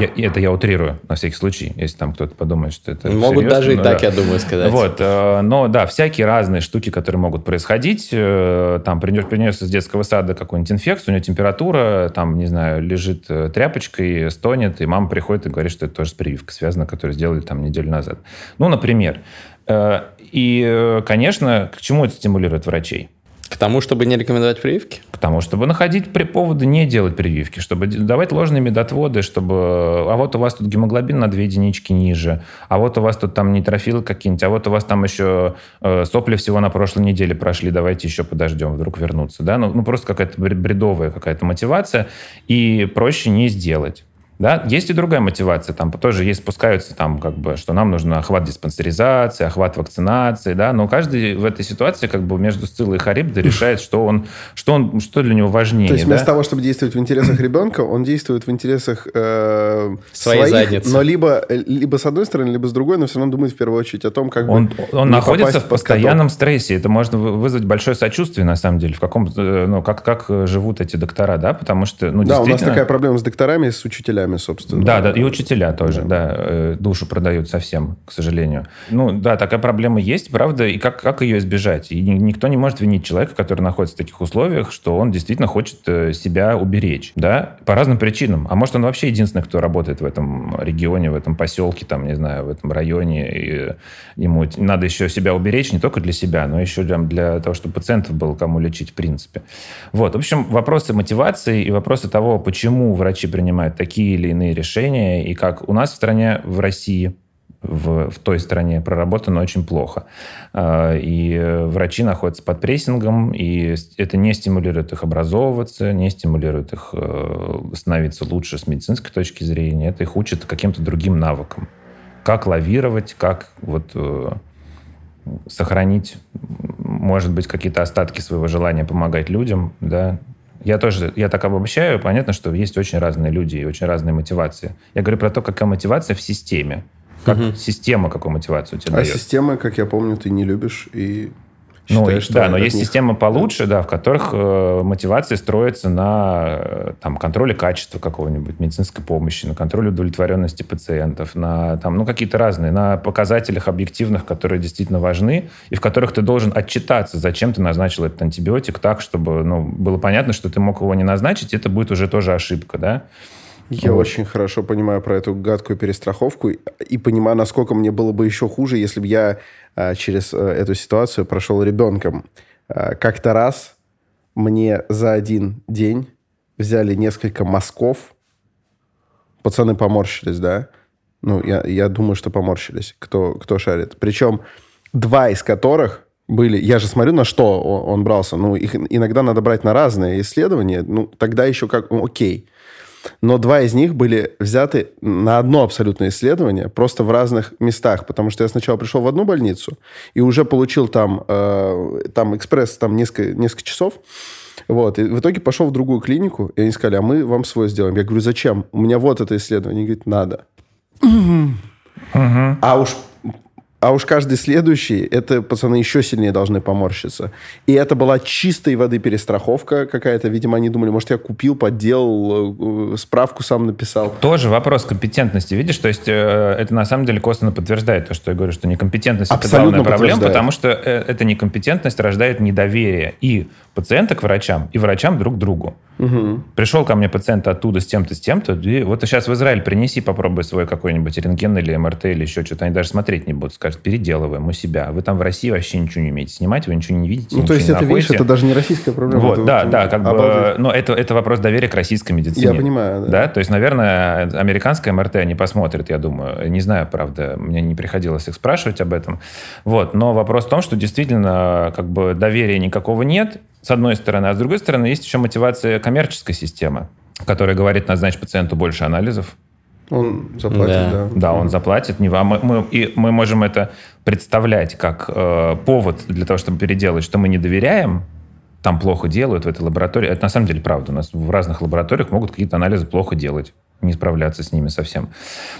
я, это я утрирую на всякий случай, если там кто-то подумает, что это Могут серьезно, даже и так, да. я думаю, сказать. Вот, э, но да, всякие разные штуки, которые могут происходить. Э, там принес, принес из детского сада какую-нибудь инфекцию, у него температура, там, не знаю, лежит э, тряпочкой, стонет, и мама приходит и говорит, что это тоже с прививкой связано, которую сделали там неделю назад. Ну, например. И, конечно, к чему это стимулирует врачей? К тому, чтобы не рекомендовать прививки? К тому, чтобы находить при поводы не делать прививки, чтобы давать ложные медотводы, чтобы... А вот у вас тут гемоглобин на 2 единички ниже, а вот у вас тут там нейтрофилы какие-нибудь, а вот у вас там еще э, сопли всего на прошлой неделе прошли, давайте еще подождем, вдруг вернуться. Да? Ну, ну просто какая-то бредовая какая-то мотивация, и проще не сделать. Да, есть и другая мотивация, там тоже есть, спускаются там как бы, что нам нужно охват диспансеризации, охват вакцинации, да, но каждый в этой ситуации как бы между Сциллой и Харибдой решает, что он, что он, что для него важнее. То есть да? вместо того, чтобы действовать в интересах ребенка, он действует в интересах э, своей своих, задницы. но либо, либо с одной стороны, либо с другой, но все равно думает в первую очередь о том, как он, бы он находится в постоянном стрессе, это можно вызвать большое сочувствие на самом деле, в каком, э, ну как как живут эти доктора, да, потому что, ну да, у нас такая проблема с докторами, с учителями, собственно. Да, да, и учителя тоже, да, да э, душу продают совсем, к сожалению. Ну, да, такая проблема есть, правда, и как, как ее избежать? И никто не может винить человека, который находится в таких условиях, что он действительно хочет э, себя уберечь, да, по разным причинам. А может, он вообще единственный, кто работает в этом регионе, в этом поселке, там, не знаю, в этом районе, и ему надо еще себя уберечь не только для себя, но еще для, для того, чтобы пациентов было кому лечить в принципе. Вот, в общем, вопросы мотивации и вопросы того, почему врачи принимают такие или иные решения, и как у нас в стране, в России, в, в той стране проработано очень плохо. А, и врачи находятся под прессингом, и это не стимулирует их образовываться, не стимулирует их э, становиться лучше с медицинской точки зрения. Это их учит каким-то другим навыкам. Как лавировать, как вот э, сохранить, может быть, какие-то остатки своего желания помогать людям, да, я тоже, я так обобщаю, понятно, что есть очень разные люди и очень разные мотивации. Я говорю про то, какая мотивация в системе. Как угу. система, какую мотивацию тебе а дает. система, как я помню, ты не любишь и Считаю, и- что да, но есть них- системы получше, да, в которых э, мотивация строится на э, там, контроле качества какого-нибудь медицинской помощи, на контроле удовлетворенности пациентов, на там, ну, какие-то разные, на показателях объективных, которые действительно важны, и в которых ты должен отчитаться, зачем ты назначил этот антибиотик так, чтобы ну, было понятно, что ты мог его не назначить, и это будет уже тоже ошибка, да? Я Вот. очень хорошо понимаю про эту гадкую перестраховку и- понимаю, насколько мне было бы еще хуже, если бы я а, через а, эту ситуацию прошел ребенком. А, как-то раз мне за один день взяли несколько мазков. Пацаны поморщились, да? Ну, я, я думаю, что поморщились, кто, кто шарит. Причем два из которых были... Я же смотрю, на что он брался. Ну, их иногда надо брать на разные исследования. Ну, тогда еще как... ну, окей. Но два из них были взяты на одно абсолютное исследование, просто в разных местах. Потому что я сначала пришел в одну больницу и уже получил там, э, там экспресс там несколько, несколько часов. Вот. И в итоге пошел в другую клинику, и они сказали, а мы вам свой сделаем. Я говорю, зачем? У меня вот это исследование. Они говорят, надо. А уж а уж каждый следующий, это пацаны еще сильнее должны поморщиться. И это была чистой воды перестраховка какая-то. Видимо, они думали, может, я купил, подделал, э, справку сам написал. Тоже вопрос компетентности, видишь? То есть э, это на самом деле косвенно подтверждает то, что я говорю, что некомпетентность это Абсолютно главная проблема, потому что э, эта некомпетентность рождает недоверие и пациента к врачам, и врачам друг к другу. Пришел ко мне пациент оттуда с тем-то, с тем-то, и вот сейчас в Израиль принеси, попробуй свой какой-нибудь рентген или МРТ или еще что-то, они даже смотреть не будут, скажут, переделываем у себя. Вы там в России вообще ничего не умеете снимать, вы ничего не видите, Ну, то есть не это, видишь, находите. это даже не российская проблема. Вот, да, вот, да, как бы, обалдеть. ну, это, это вопрос доверия к российской медицине. Я понимаю, да. То есть, наверное, американское МРТ они посмотрят, я думаю. Не знаю, правда, мне не приходилось их спрашивать об этом. Вот, но вопрос в том, что действительно, как бы, доверия никакого нет, с одной стороны, а с другой стороны, есть еще мотивация коммерческой системы, которая говорит, назначь пациенту больше анализов, Он заплатит, Да. да. да, он заплатит, не вам. Мы, мы- и мы можем это представлять как э, повод для того, чтобы переделать, что мы не доверяем, там плохо делают в этой лаборатории. Это на самом деле правда. У нас в разных лабораториях могут какие-то анализы плохо делать, не справляться с ними совсем.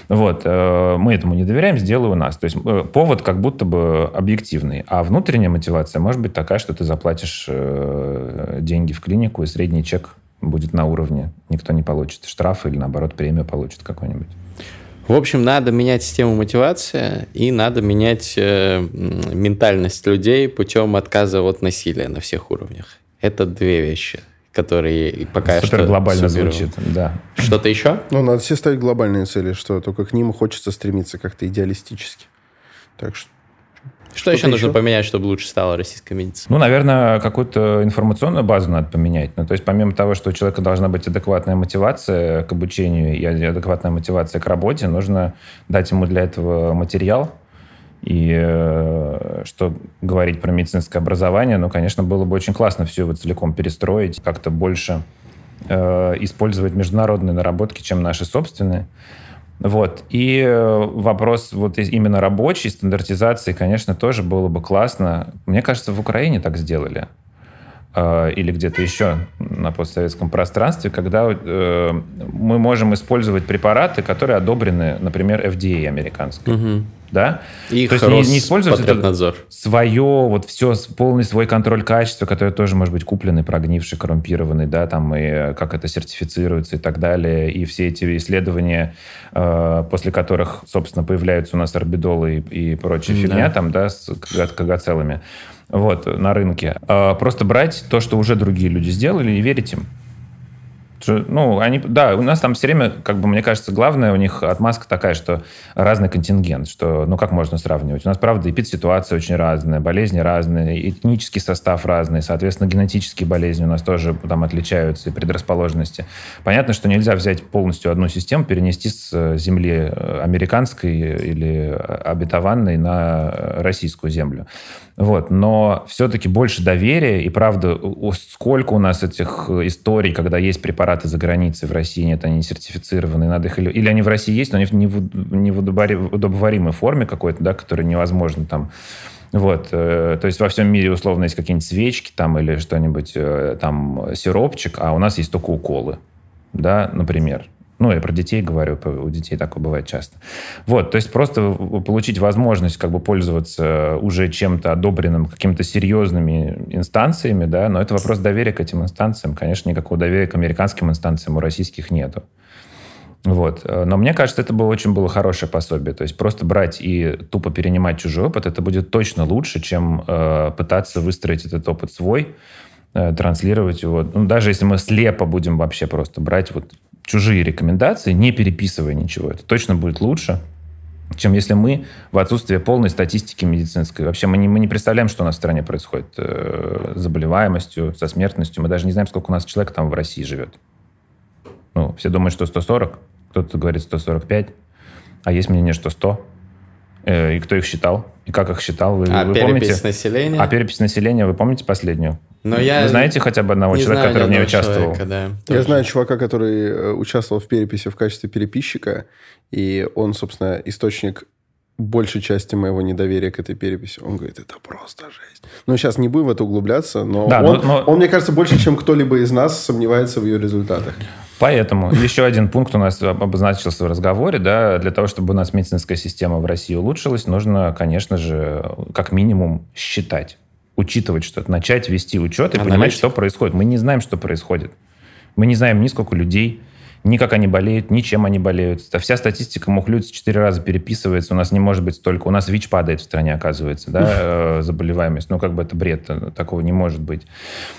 Вот. э, мы этому не доверяем, сделай у нас. То есть э, повод как будто бы объективный. А внутренняя мотивация может быть такая, что ты заплатишь э, деньги в клинику, и средний чек будет на уровне. Никто не получит штраф или, наоборот, премию получит какой-нибудь. В общем, надо менять систему мотивации и надо менять ментальность людей путем отказа от насилия на всех уровнях. Это две вещи, которые пока Супер что глобально суммирую. звучит, да. Что-то еще? Ну, надо все ставить глобальные цели, что только к ним хочется стремиться как-то идеалистически. Так что Что еще Что-то нужно еще? поменять, чтобы лучше стала российская медицина? Ну, наверное, какую-то информационную базу надо поменять. Ну, то есть, помимо того, что у человека должна быть адекватная мотивация к обучению и адекватная мотивация к работе, нужно дать ему для этого материал. И э, что говорить про медицинское образование, ну, конечно, было бы очень классно все его целиком перестроить, как-то больше э, использовать международные наработки, чем наши собственные. Вот. И э, вопрос вот именно рабочей стандартизации, конечно, тоже было бы классно. Мне кажется, в Украине так сделали. Э, Или где-то еще на постсоветском пространстве, когда э, мы можем использовать препараты, которые одобрены, например, FDA американской. Мгм. Да? Их То есть не- не использовать это- свое, вот все, полный свой контроль качества, который тоже может быть купленный, прогнивший, коррумпированный, да, там, и э, как это сертифицируется и так далее, и все эти исследования, э, после которых, собственно, появляются у нас орбидолы и, и прочая Да. фигня там, да, с кага- кагацелами, вот, на рынке. Э, просто брать то, что уже другие люди сделали, и верить им. Ну, они, да, у нас там все время, как бы, мне кажется, главное у них отмазка такая, что разный контингент, что, ну, как можно сравнивать? У нас, правда, эпидситуация очень разная, болезни разные, этнический состав разный, соответственно, генетические болезни у нас тоже там отличаются, и предрасположенности. Понятно, что нельзя взять полностью одну систему, перенести с э, земли э, американской или э, обетованной на российскую землю. Вот. Но все-таки больше доверия, и правда, сколько у нас этих историй, когда есть препараты за границей, в России нет, они не сертифицированные, надо их... Или, они в России есть, но они в не в, не в удобори- в удобоваримой форме какой-то, да, которая невозможно там... Вот, э, то есть во всем мире условно есть какие-нибудь свечки там или что-нибудь, э, там сиропчик, а у нас есть только уколы, да, например. Ну, я про детей говорю, у детей такое бывает часто. Вот, то есть просто получить возможность как бы пользоваться уже чем-то одобренным, какими-то серьезными инстанциями, да, но это вопрос доверия к этим инстанциям. Конечно, никакого доверия к американским инстанциям у российских нету. Вот. Но мне кажется, это было очень было хорошее пособие. То есть просто брать и тупо перенимать чужой опыт, это будет точно лучше, чем э, пытаться выстроить этот опыт свой, э, транслировать его. Ну, даже если мы слепо будем вообще просто брать вот чужие рекомендации, не переписывая ничего, это точно будет лучше, чем если мы в отсутствие полной статистики медицинской. Вообще мы не, мы не представляем, что у нас в стране происходит э, с заболеваемостью, со смертностью. Мы даже не знаем, сколько у нас человек там в России живет. Ну, все думают, что 140, кто-то говорит 145, а есть мнение, что 100. Э, и кто их считал? И как их считал? Вы, а вы перепись помните? населения? А перепись населения, вы помните последнюю? Но я Вы знаете хотя бы одного человека, который в ней участвовал? Человека, да, Я тоже. знаю чувака, который э, участвовал в переписи в качестве переписчика, и он, собственно, источник большей части моего недоверия к этой переписи. Он говорит, это просто жесть. Ну, сейчас не будем в это углубляться, но, Да, он, но- но- он, мне кажется, больше, чем кто-либо из нас сомневается в ее результатах. Поэтому еще один пункт у нас обозначился в разговоре. Да, для того, чтобы у нас медицинская система в России улучшилась, нужно, конечно же, как минимум считать, учитывать что-то, начать вести учет и понимать, Аналитика. что происходит. Мы не знаем, что происходит. Мы не знаем ни сколько людей, ни как они болеют, ни чем они болеют. Вся статистика мухлюется четыре раза переписывается. У нас не может быть столько. У нас ВИЧ падает в стране, оказывается, да, э, заболеваемость. Ну, как бы это бред, э, такого не может быть.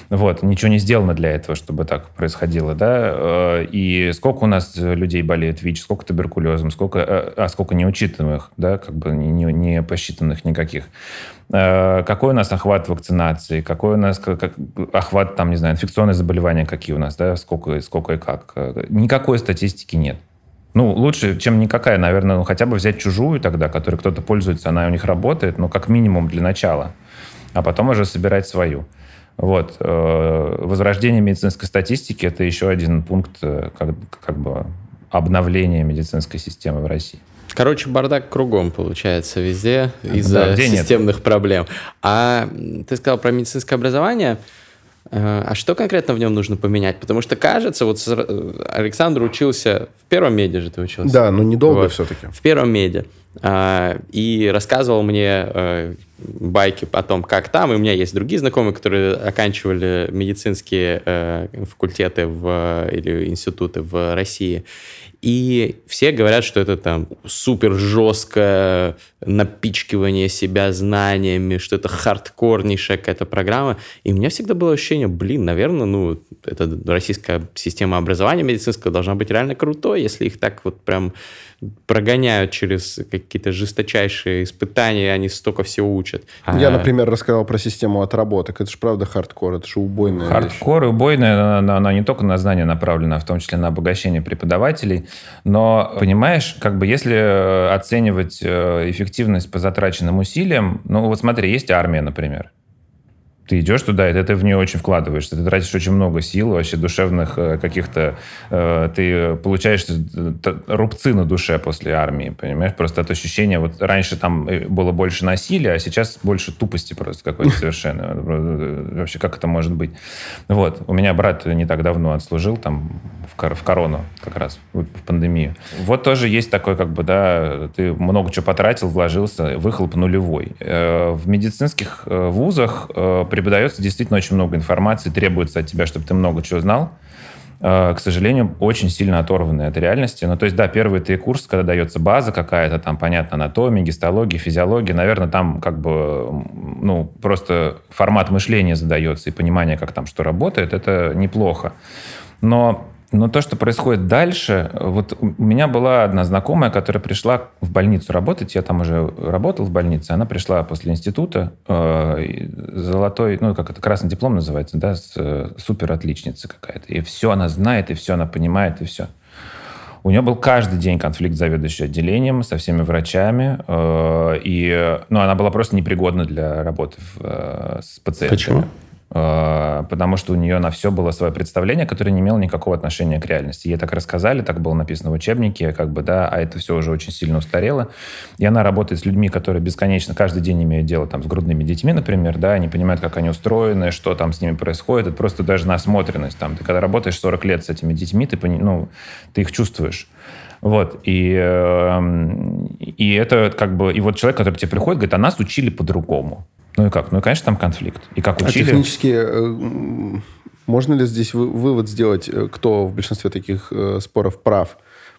Вот, ничего не сделано для этого, чтобы так происходило, да. Э, И сколько у нас людей болеет ВИЧ, сколько туберкулезом, сколько, а сколько неучитываемых, да, как бы не- не посчитанных никаких. Э, Какой у нас охват вакцинации, какой у нас как- охват, там, не знаю, инфекционные заболевания какие у нас, да, сколько, сколько и как. Э, Никакой статистики нет. Ну, лучше, чем никакая, наверное, ну, хотя бы взять чужую тогда, которой кто-то пользуется, она у них работает, ну, как минимум для начала, а потом уже собирать свою. Вот. Э, Возрождение медицинской статистики – это еще один пункт как, как бы обновления медицинской системы в России. Короче, бардак кругом получается везде Да, из-за нет? системных проблем. А ты сказал про медицинское образование. Э, А что конкретно в нем нужно поменять? Потому что кажется, вот э, Александр учился в первом меди же ты учился. Да, но недолго Вот. все-таки. В первом меди. А, и рассказывал мне э, байки о том, как там. И у меня есть другие знакомые, которые оканчивали медицинские факультеты в, или институты в России. И все говорят, что это там супер жесткое напичкивание себя знаниями, что это хардкорнейшая какая-то программа. И у меня всегда было ощущение, блин, наверное, ну, эта российская система образования медицинского должна быть реально крутой, если их так вот прям прогоняют через какие-то жесточайшие испытания, они столько всего учат. Я, А, например, рассказал про систему отработок. Это же правда хардкор, это же убойная. Хардкор и убойная, она, она- она не только на знания направлена, а в том числе на обогащение преподавателей. Но, понимаешь, как бы если э, оценивать э, эффективность по затраченным усилиям, ну вот смотри, есть армия, например. Ты идешь туда, и ты в нее очень вкладываешься. Ты тратишь очень много сил, вообще душевных э, каких-то... э, ты получаешь э, рубцы на душе после армии, понимаешь? Просто от ощущения... Вот раньше там было больше насилия, а сейчас больше тупости просто какой-то совершенно. Вообще, как это может быть? Вот. У меня брат не так давно отслужил там в, кор- в корону как раз, в пандемию. Вот тоже есть такой, как бы, да, ты много чего потратил, вложился, выхлоп нулевой. В медицинских вузах преподается действительно очень много информации, требуется от тебя, чтобы ты много чего знал. Э, К сожалению, очень сильно оторванные от реальности. Ну, то есть, да, первый три курсы, когда дается база какая-то, там, понятно, анатомия, гистология, физиология, наверное, там как бы, ну, просто формат мышления задается и понимание, как там что работает, это неплохо. Но но то, что происходит дальше, вот у меня была одна знакомая, которая пришла в больницу работать, я там уже работал в больнице, она пришла после института, э, золотой, ну, как это, красный диплом называется, да, с, э, супер отличница какая-то. И все она знает, и все она понимает, и все. У нее был каждый день конфликт с заведующей отделением, со всеми врачами, э, и, ну, она была просто непригодна для работы в, э, с пациентами. Почему? Э, потому что у нее на все было свое представление, которое не имело никакого отношения к реальности. Ей так рассказали, так было написано в учебнике, как бы, да, а это все уже очень сильно устарело. И она работает с людьми, которые бесконечно каждый день имеют дело там, с грудными детьми, например, да, они понимают, как они устроены, что там с ними происходит. Это просто даже насмотренность. Там, ты когда работаешь 40 лет с этими детьми, ты, ну, ты их чувствуешь. Вот, и, эм, и это как бы, и вот человек, который тебе приходит, говорит, а нас учили по-другому. Ну и как? Ну и, конечно, там конфликт. И как учили... А технически э, можно ли здесь вывод сделать, э, кто в большинстве таких э, споров прав?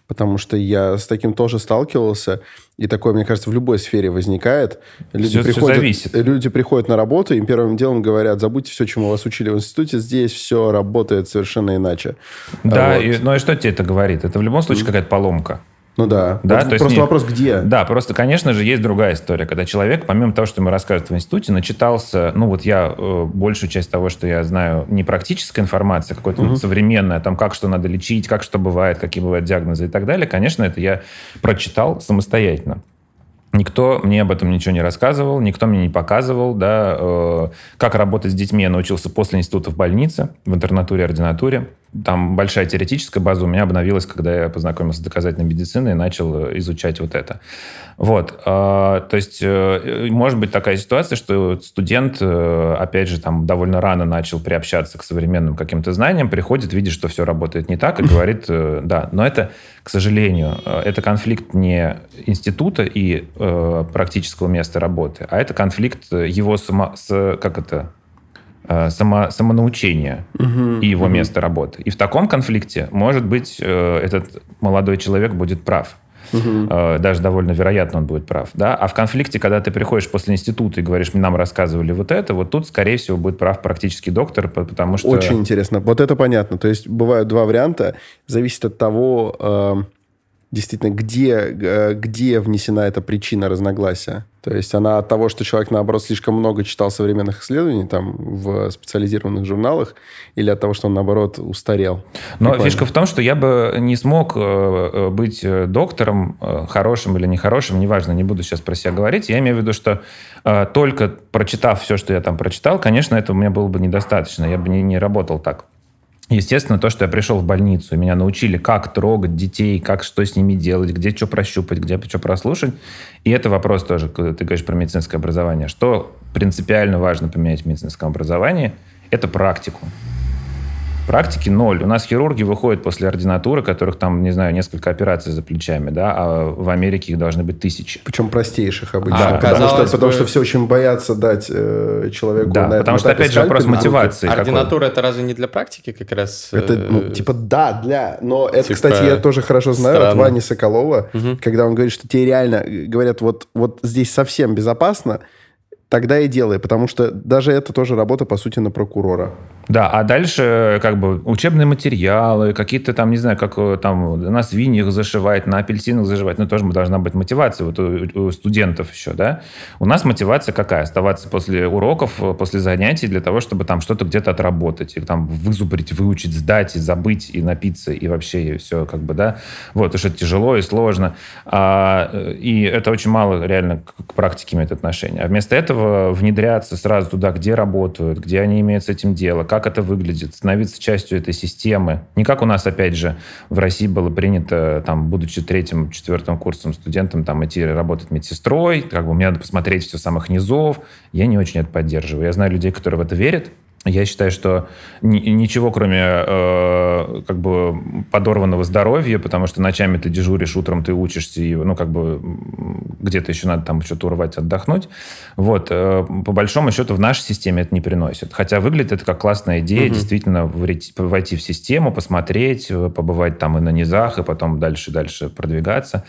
Потому что я с таким тоже сталкивался, и такое, мне кажется, в любой сфере возникает. Люди все, приходят, все зависит. Люди приходят на работу, им первым делом говорят, забудьте все, чему вас учили в институте, здесь все работает совершенно иначе. Да, вот. и, ну и что тебе это говорит? Это в любом случае mm-hmm. какая-то поломка. Ну да. да вот то просто есть, вопрос, где? Да, просто, конечно же, есть другая история, когда человек, помимо того, что ему рассказывают в институте, начитался, ну вот я э, большую часть того, что я знаю, не практическая информация, какая-то угу. вот современная, там, как что надо лечить, как что бывает, какие бывают диагнозы и так далее, конечно, это я прочитал самостоятельно. Никто мне об этом ничего не рассказывал, никто мне не показывал, да, э, как работать с детьми я научился после института в больнице, в интернатуре, ординатуре. Там большая теоретическая база у меня обновилась, когда я познакомился с доказательной медициной и начал э, изучать вот это. Вот. Э, то есть э, может быть такая ситуация, что студент, опять же, там довольно рано начал приобщаться к современным каким-то знаниям, приходит, видит, что все работает не так и говорит, да. Но это, к сожалению, это конфликт не института и практического места работы, а это конфликт его само, с, как это, само, самонаучения угу, и его угу. места работы. И в таком конфликте, может быть, э, этот молодой человек будет прав. Угу. Даже довольно вероятно он будет прав. Да? А в конфликте, когда ты приходишь после института и говоришь, нам рассказывали вот это, вот тут, скорее всего, будет прав практический доктор, потому что... Очень интересно. Вот это понятно. То есть бывают два варианта. Зависит от того, действительно, где, э, где внесена эта причина разногласия. То есть она от того, что человек, наоборот, слишком много читал современных исследований там в специализированных журналах, или от того, что он, наоборот, устарел. Но Прикольно. фишка в том, что я бы не смог э, э, быть доктором, хорошим или нехорошим, неважно, не буду сейчас про себя говорить. Я имею в виду, что только прочитав все, что я там прочитал, конечно, этого мне было бы недостаточно. Я бы не, не работал так. Естественно, то, что я пришел в больницу, меня научили, как трогать детей, как что с ними делать, где что прощупать, где что прослушать. И это вопрос тоже, когда ты говоришь про медицинское образование. Что принципиально важно поменять в медицинском образовании, это практику. Практики ноль. У нас хирурги выходят после ординатуры, которых там, не знаю, несколько операций за плечами, да, а в Америке их должны быть тысячи. Причем простейших обычно. Да, потому, что, бы... потому что все очень боятся дать э, человеку Да, на потому что, опять же, вопрос мотивации. Ординатура это разве не для практики как раз? Это, ну, э, типа, да, для... Но это, типа... кстати, я тоже хорошо знаю Странно. от Вани Соколова, угу. когда он говорит, что тебе реально, говорят, вот, вот здесь совсем безопасно, тогда и делай, потому что даже это тоже работа, по сути, на прокурора. Да, а дальше как бы учебные материалы, какие-то там, не знаю, как э, там на свиньях зашивать, на апельсинах зашивать, ну тоже должна быть мотивация вот у, у студентов еще, да. У нас мотивация какая? Оставаться после уроков, э, после занятий для того, чтобы там что-то где-то отработать, и там вызубрить, выучить, сдать, и забыть, и напиться, и вообще и все как бы, да. Вот, потому это тяжело и сложно. А, э, и это очень мало реально к практике имеет отношение. А вместо этого внедряться сразу туда, где работают, где они имеют с этим дело, как это выглядит, становиться частью этой системы. Не как у нас, опять же, в России было принято, там, будучи третьим, четвертым курсом студентом, там, идти работать медсестрой, как бы мне надо посмотреть все с самых низов. Я не очень это поддерживаю. Я знаю людей, которые в это верят, я считаю, что ничего, кроме э, как бы подорванного здоровья, потому что ночами ты дежуришь, утром ты учишься, и, ну, как бы где-то еще надо там что-то урвать, отдохнуть. Вот, э, по большому счету в нашей системе это не приносит. Хотя выглядит это как классная идея, угу. действительно, войти в систему, посмотреть, э, побывать там и на низах, и потом дальше-дальше продвигаться.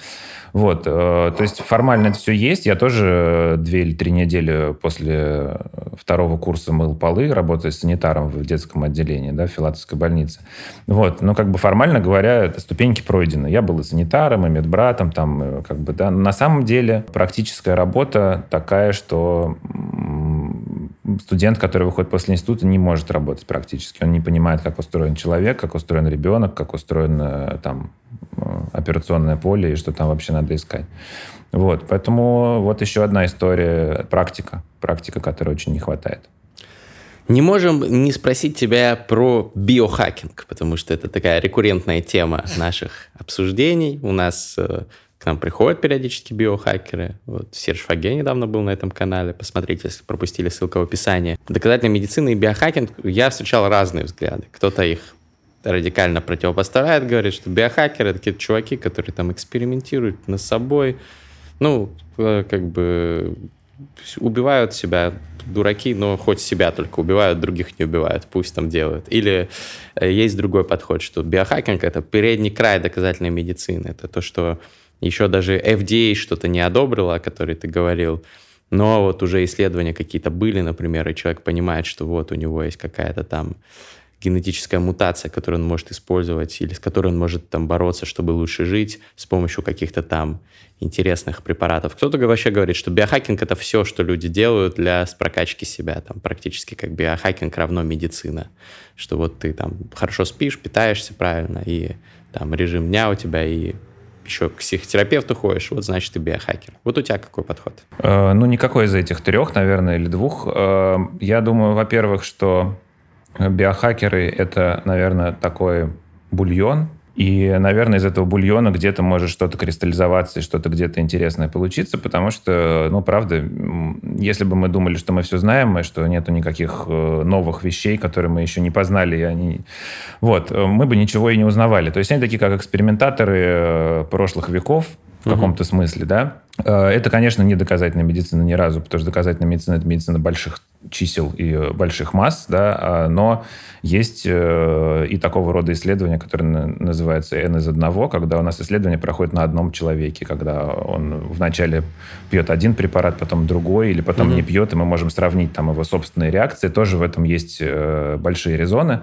Вот, э, то есть формально это все есть. Я тоже две или три недели после второго курса мыл полы, работая санитаром в детском отделении, да, в Филатовской больнице. Вот, но как бы формально говоря, ступеньки пройдены. Я был и санитаром, и медбратом, там, э, как бы, да. На самом деле практическая работа такая, что студент, который выходит после института, не может работать практически. Он не понимает, как устроен человек, как устроен ребенок, как устроено там э, операционное поле и что там вообще надо искать. Вот, поэтому вот еще одна история, практика, практика, которой очень не хватает. Не можем не спросить тебя про биохакинг, потому что это такая рекуррентная тема наших обсуждений. У нас э, к нам приходят периодически биохакеры. Вот Серж Фаге недавно был на этом канале. Посмотрите, если пропустили, ссылка в описании. Доказательная медицина и биохакинг, я встречал разные взгляды. Кто-то их радикально противопоставляет, говорит, что биохакеры — такие чуваки, которые там экспериментируют над собой, ну, э, как бы убивают себя дураки, но хоть себя только убивают, других не убивают, пусть там делают. Или э, есть другой подход, что биохакинг — это передний край доказательной медицины. Это то, что еще даже FDA что-то не одобрила, о которой ты говорил, но вот уже исследования какие-то были, например, и человек понимает, что вот у него есть какая-то там генетическая мутация, которую он может использовать или с которой он может там бороться, чтобы лучше жить с помощью каких-то там интересных препаратов. Кто-то вообще говорит, что биохакинг — это все, что люди делают для прокачки себя. Там практически как биохакинг равно медицина. Что вот ты там хорошо спишь, питаешься правильно, и там режим дня у тебя, и еще к психотерапевту ходишь, вот значит ты биохакер. Вот у тебя какой подход? Э, ну, никакой из этих трех, наверное, или двух. Э, я думаю, во-первых, что биохакеры — это, наверное, такой бульон, и, наверное, из этого бульона где-то может что-то кристаллизоваться и что-то где-то интересное получиться, потому что, ну, правда, если бы мы думали, что мы все знаем, и что нету никаких э, новых вещей, которые мы еще не познали, и они... вот, э, мы бы ничего и не узнавали. То есть они такие, как экспериментаторы э, прошлых веков, в угу. каком-то смысле, да. Это, конечно, не доказательная медицина ни разу, потому что доказательная медицина – это медицина больших чисел и э, больших масс, да, а, но есть э, и такого рода исследования, которые называются N из одного, когда у нас исследование проходит на одном человеке, когда он вначале пьет один препарат, потом другой, или потом mm-hmm. не пьет, и мы можем сравнить там его собственные реакции. Тоже в этом есть э, большие резоны.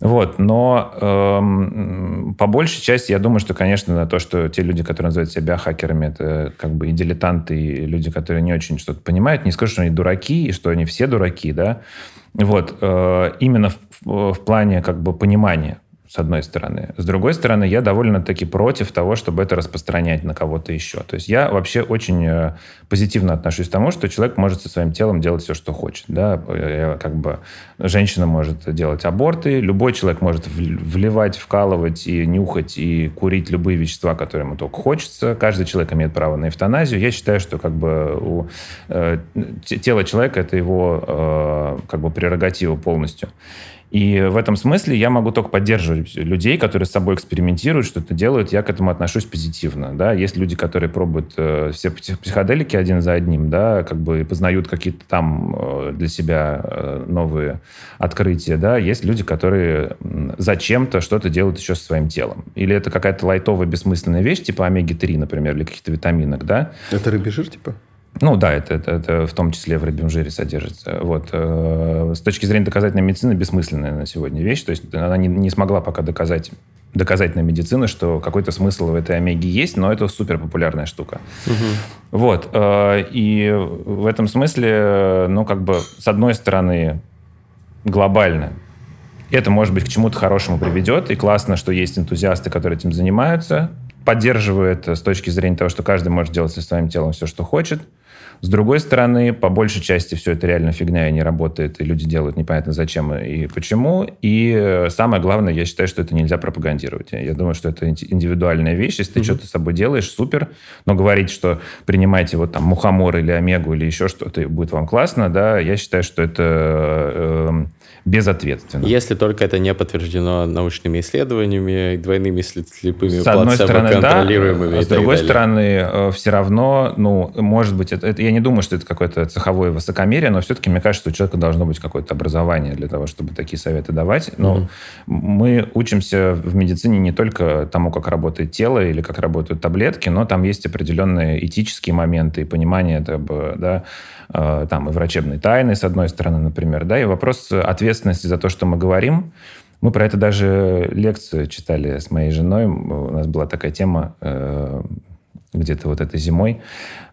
Вот, но эм, по большей части я думаю, что, конечно, то, что те люди, которые называют себя биохакерами, это как бы и дилетанты, и люди, которые не очень что-то понимают, не скажу, что они дураки, и что они все дураки, да, вот, э, именно в, в плане как бы понимания с одной стороны. С другой стороны, я довольно-таки против того, чтобы это распространять на кого-то еще. То есть я вообще очень э, позитивно отношусь к тому, что человек может со своим телом делать все, что хочет. Да? Я, как бы, женщина может делать аборты, любой человек может вливать, вкалывать и нюхать, и курить любые вещества, которые ему только хочется. Каждый человек имеет право на эвтаназию. Я считаю, что как бы у э, тело человека – это его э, как бы прерогатива полностью. И в этом смысле я могу только поддерживать людей, которые с собой экспериментируют, что-то делают. Я к этому отношусь позитивно. Да? Есть люди, которые пробуют э, все психоделики один за одним, да, как бы познают какие-то там э, для себя э, новые открытия. Да? Есть люди, которые зачем-то что-то делают еще со своим телом. Или это какая-то лайтовая бессмысленная вещь, типа омеги-3, например, или каких-то витаминок. Да? Это рыбий жир, типа? Ну да, это, это, это в том числе в рыбьем жире содержится. Вот. Э, с точки зрения доказательной медицины бессмысленная на сегодня вещь. То есть она не, не смогла пока доказать доказательной медицины, что какой-то смысл в этой омеге есть, но это супер популярная штука. Угу. Вот. Э, и в этом смысле, ну, как бы, с одной стороны, глобально это, может быть, к чему-то хорошему приведет, и классно, что есть энтузиасты, которые этим занимаются, поддерживает с точки зрения того, что каждый может делать со своим телом все, что хочет. С другой стороны, по большей части все это реально фигня и не работает, и люди делают непонятно зачем и почему. И самое главное, я считаю, что это нельзя пропагандировать. Я думаю, что это индивидуальная вещь. Если ты mm-hmm. что-то с собой делаешь, супер. Но говорить, что принимайте вот там мухомор или омегу или еще что-то, будет вам классно, да, я считаю, что это э, безответственно. Если только это не подтверждено научными исследованиями, двойными слепыми С одной стороны, да. С другой стороны, э, все равно, ну, может быть, это, это, я не думаю, что это какое-то цеховое высокомерие, но все-таки мне кажется, что у человека должно быть какое-то образование для того, чтобы такие советы давать. Но mm-hmm. мы учимся в медицине не только тому, как работает тело или как работают таблетки, но там есть определенные этические моменты и понимание, да, Э, там и врачебной тайны, с одной стороны, например, да, и вопрос ответственности за то, что мы говорим. Мы про это даже лекцию читали с моей женой. У нас была такая тема э, где-то вот этой зимой,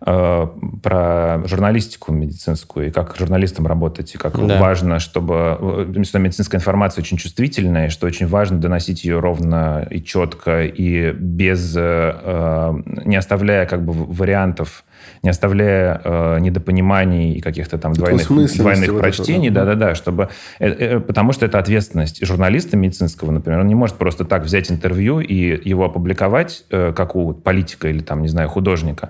э, про журналистику медицинскую и как журналистам работать, и как Да. важно, чтобы... э, Что медицинская информация очень чувствительная, и что очень важно доносить ее ровно и четко, и без... э, э, не оставляя как бы вариантов, не оставляя э, недопониманий и каких-то там двойных, двойных вот прочтений, да. да-да-да, чтобы... э, э, потому что это ответственность журналиста медицинского, например, он не может просто так взять интервью и его опубликовать, э, как у политика или там, не знаю, художника.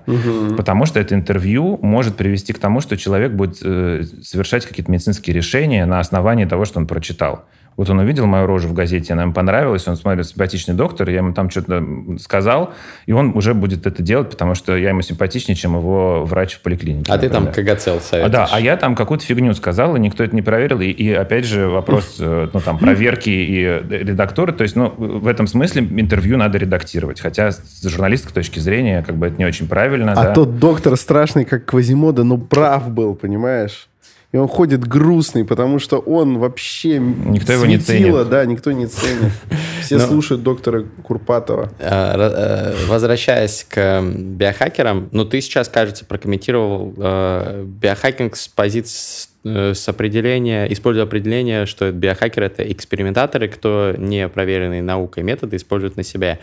Потому что это интервью может привести к тому, что человек будет э, совершать какие-то медицинские решения на основании того, что он прочитал. Вот он увидел мою рожу в газете, она ему понравилась, он смотрит, симпатичный доктор, я ему там что-то сказал, и он уже будет это делать, потому что я ему симпатичнее, чем его врач в поликлинике. А ты там например. КГЦЛ А, советуешь. да, а я там какую-то фигню сказал, и никто это не проверил. И, и опять же вопрос, э, ну, там, проверки и э, редактуры. То есть, ну, в этом смысле интервью надо редактировать. Хотя с журналистской точки зрения, как бы, это не очень правильно. А да. тот доктор страшный, как Квазимода, ну прав был, понимаешь? И он ходит грустный, потому что он вообще Никто его не светило, ценит. да, никто не ценит. Все Но- слушают доктора Курпатова. Ра- э, Возвращаясь к биохакерам, ну ты сейчас, кажется, прокомментировал э, биохакинг с позиции э, с определения, используя определение, что биохакеры это экспериментаторы, кто не проверенные наукой методы используют на себе.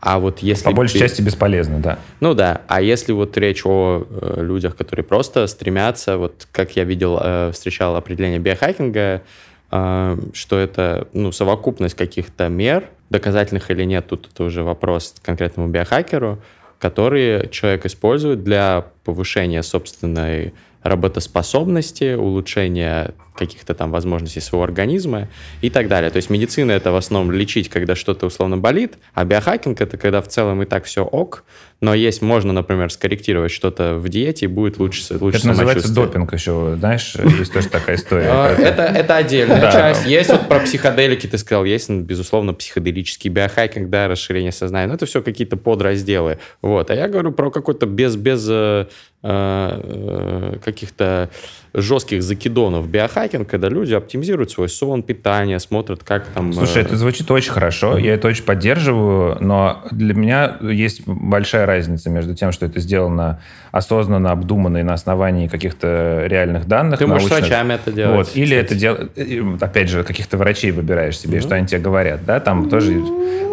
А вот если... По большей би- части бесполезно, да. Ну да, а если вот речь о э, людях, которые просто стремятся, вот как я видел, э, встречал определение биохакинга, э, что это ну, совокупность каких-то мер, доказательных или нет, тут это уже вопрос конкретному биохакеру, которые человек использует для повышения собственной работоспособности, улучшения каких-то там возможностей своего организма и так далее. То есть медицина это в основном лечить, когда что-то условно болит, а биохакинг это когда в целом и так все ок, но есть, можно, например, скорректировать что-то в диете и будет лучше, лучше Это называется допинг еще, знаешь, есть тоже такая история. А, Это, это отдельная часть. Есть вот про психоделики, ты сказал, есть, ну, безусловно, психоделический биохакинг, да, расширение сознания. Но это все какие-то подразделы. Вот. А я говорю про какой-то без, без э, э, каких-то жестких закидонов биохакинг, когда люди оптимизируют свой сон, питание, смотрят, как там... Слушай, э, это звучит очень хорошо, я это очень поддерживаю, но для меня есть большая разница между тем, что это сделано осознанно, обдуманно и на основании каких-то реальных данных. Ты можешь с научных. врачами это делать. Вот. Или кстати. это делать, опять же, каких-то врачей выбираешь себе, что они тебе говорят, да, там тоже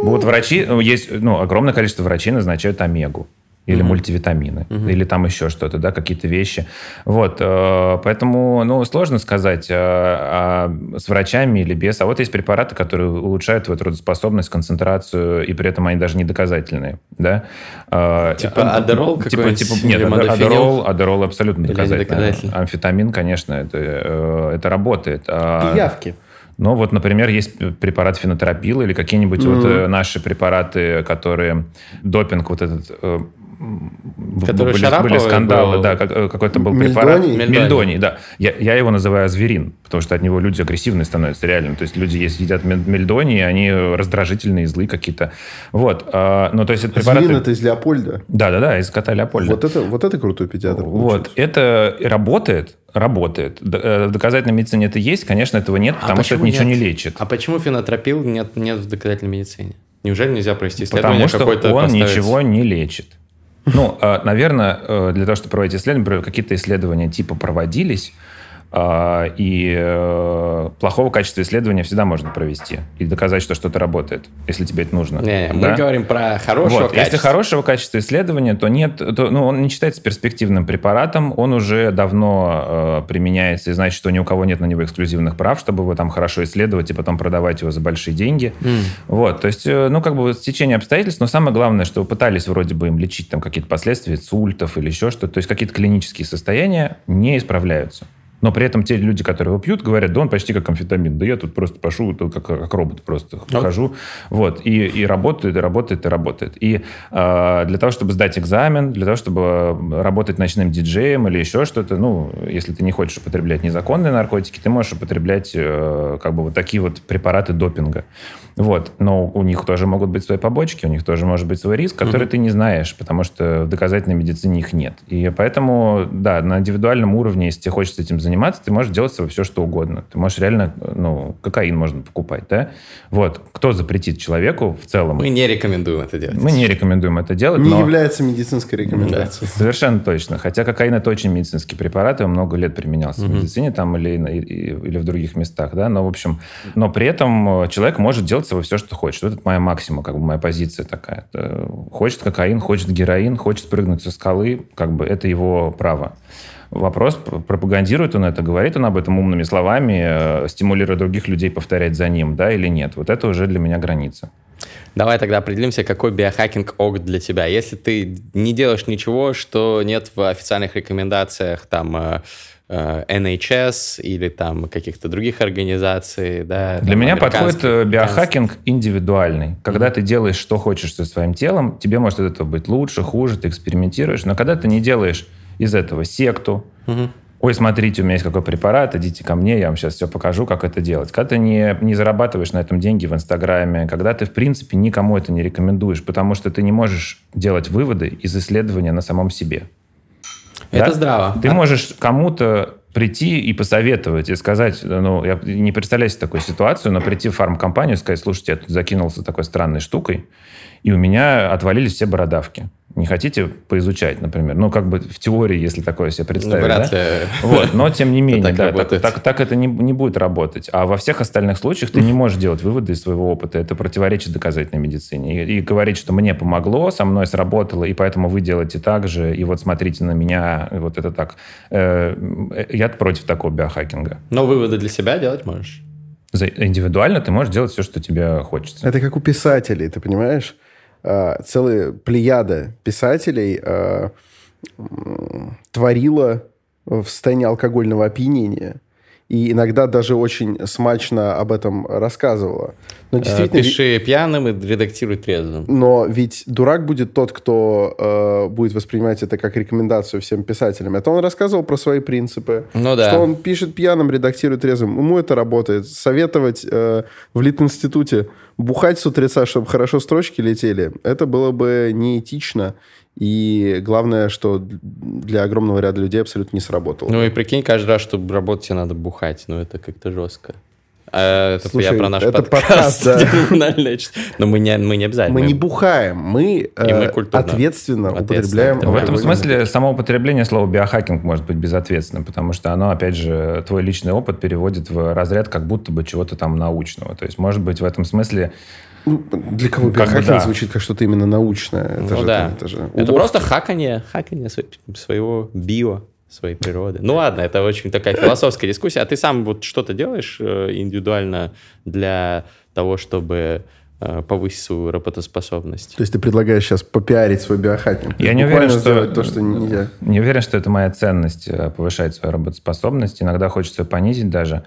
будут врачи, ну, есть, ну, огромное количество врачей назначают омегу или мультивитамины, или там еще что-то, да, какие-то вещи. Вот, э, поэтому, ну, сложно сказать, э, а с врачами или без. А вот есть препараты, которые улучшают твою трудоспособность, концентрацию, и при этом они даже не доказательные, да. Э, Типа Адерол типа, типа, или нет? Адерол, Адерол абсолютно доказательный. доказательный? Амфетамин, конечно, это, э, это работает. А- Пиявки. ну, вот, например, есть препарат фенотропил или какие-нибудь вот э, наши препараты, которые допинг вот этот... э, Который были, были скандалы, был. да, как- э, какой-то был Мельдоний? препарат. Мельдоний. Мельдоний, да. Я, я его называю зверин, потому что от него люди агрессивные становятся реально. То есть люди, если едят мель- мельдоний, они раздражительные, злые какие-то. Вот. а, ну, то есть это препараты... Зверин это из Леопольда. Да-да-да, из кота Леопольда. Вот это, вот это крутой педиатр. Вот, это работает, работает. Э, В доказательной медицине это есть, конечно, этого нет, потому что это ничего нет? не лечит. А почему фенотропил нет, нет в доказательной медицине? Неужели нельзя провести исследование Потому что он поставить? ничего не лечит. Ну, э, наверное, э, для того, чтобы проводить исследования, какие-то исследования типа проводились, и э, плохого качества исследования всегда можно провести и доказать, что что-то работает, если тебе это нужно. Не, мы Да? говорим про хорошего Вот, Если качества. хорошего качества исследования, то нет, то, ну, он не считается перспективным препаратом, он уже давно э, применяется, и значит, что ни у кого нет на него эксклюзивных прав, чтобы его там хорошо исследовать и потом продавать его за большие деньги. Вот, то есть, э, ну, как бы стечение обстоятельств, но самое главное, что пытались вроде бы им лечить там какие-то последствия инсультов или еще что-то, то есть какие-то клинические состояния не исправляются. Но при этом те люди, которые его пьют, говорят, да он почти как амфетамин. Да я тут просто тут как, как робот просто хожу. Вот. И, и работает, и работает, и работает. И э, для того, чтобы сдать экзамен, для того, чтобы работать ночным диджеем или еще что-то, ну, если ты не хочешь употреблять незаконные наркотики, ты можешь употреблять э, как бы вот такие вот препараты допинга. Вот. Но у них тоже могут быть свои побочки, у них тоже может быть свой риск, который ты не знаешь, потому что в доказательной медицине их нет. И поэтому, да, на индивидуальном уровне, если тебе хочется этим заниматься, заниматься, ты можешь делать себе все, что угодно. Ты можешь реально, ну, кокаин можно покупать, да? Вот. Кто запретит человеку в целом? Мы не рекомендуем это делать. Мы не рекомендуем это делать, Не но... является медицинской рекомендацией. Совершенно точно. Хотя кокаин это очень медицинский препарат, и он много лет применялся в медицине там или, или в других местах, да. Но в общем, но при этом э, человек может делать себе все, что хочет. Вот это моя максима, как бы моя позиция такая. Э, Хочет кокаин, хочет героин, хочет прыгнуть со скалы, как бы это его право. Вопрос, пр- пропагандирует он это, говорит он об этом умными словами, э, стимулируя других людей повторять за ним, да, или нет. Вот это уже для меня граница. Давай тогда определимся, какой биохакинг ок для тебя. Если ты не делаешь ничего, что нет в официальных рекомендациях там э, э, NHS или там каких-то других организаций, да. Для там, меня подходит э, биохакинг индивидуальный. Когда ты делаешь, что хочешь со своим телом, тебе может от этого быть лучше, хуже, ты экспериментируешь. Но когда ты не делаешь из этого секту, Мгм. ой, смотрите, у меня есть какой препарат, идите ко мне, я вам сейчас все покажу, как это делать. Когда ты не, не зарабатываешь на этом деньги в Инстаграме, когда ты, в принципе, никому это не рекомендуешь, потому что ты не можешь делать выводы из исследования на самом себе. Это Да? здраво. Ты А- можешь кому-то прийти и посоветовать, и сказать, ну, я не представляю себе такую ситуацию, но прийти в фармкомпанию и сказать, слушайте, я тут закинулся такой странной штукой, и у меня отвалились все бородавки. Не хотите поизучать, например? Ну, как бы в теории, если такое себе Ну, представить, вряд да? ли. Вот, но тем не менее, так да, так, работает. так- так это не, не будет работать. А во всех остальных случаях ты не можешь делать выводы из своего опыта. Это противоречит доказательной медицине. И, и говорить, что мне помогло, со мной сработало, и поэтому вы делаете так же, и вот смотрите на меня, и вот это так. Э, э, я против такого биохакинга. Но выводы для себя делать можешь. За- Индивидуально ты можешь делать все, что тебе хочется. Это как у писателей, ты понимаешь? А, Целая плеяда писателей м, творила в состоянии алкогольного опьянения. И иногда даже очень смачно об этом рассказывала. Но Э, действительно, ви- Пиши пьяным и редактируй трезвым. но ведь дурак будет тот, кто э, будет воспринимать это как рекомендацию всем писателям. Это он рассказывал про свои принципы. Ну да. Что он пишет пьяным, редактирует трезвым. Ему это работает. Советовать э, в Литинституте бухать с утреца, чтобы хорошо строчки летели, это было бы неэтично. И главное, что для огромного ряда людей абсолютно не сработало. Ну и прикинь, каждый раз, чтобы работать, тебе надо бухать. Ну это как-то жестко. А, это Слушай, я про наш это подкаст. подкаст, да. Но мы не, мы не обязательно. мы не бухаем, мы, э, И мы культурно. ответственно, Ответственно. употребляем. В В этом смысле само употребление слова биохакинг может быть безответственным, потому что оно, опять же, твой личный опыт переводит в разряд как будто бы чего-то там научного. То есть, может быть, в этом смысле Ну, Для кого биохакинг да. звучит как что-то именно научное. Это Ну же, да. это, же Это просто хакание, хакание сво- своего био, своей природы. Ну ладно, это очень такая философская дискуссия. А ты сам вот что-то делаешь э, индивидуально для того, чтобы э, повысить свою работоспособность? То есть ты предлагаешь сейчас попиарить свой биохакинг? Я не уверен, что... то, что нельзя. Не уверен, что это моя ценность, э, повышать свою работоспособность. Иногда хочется понизить даже.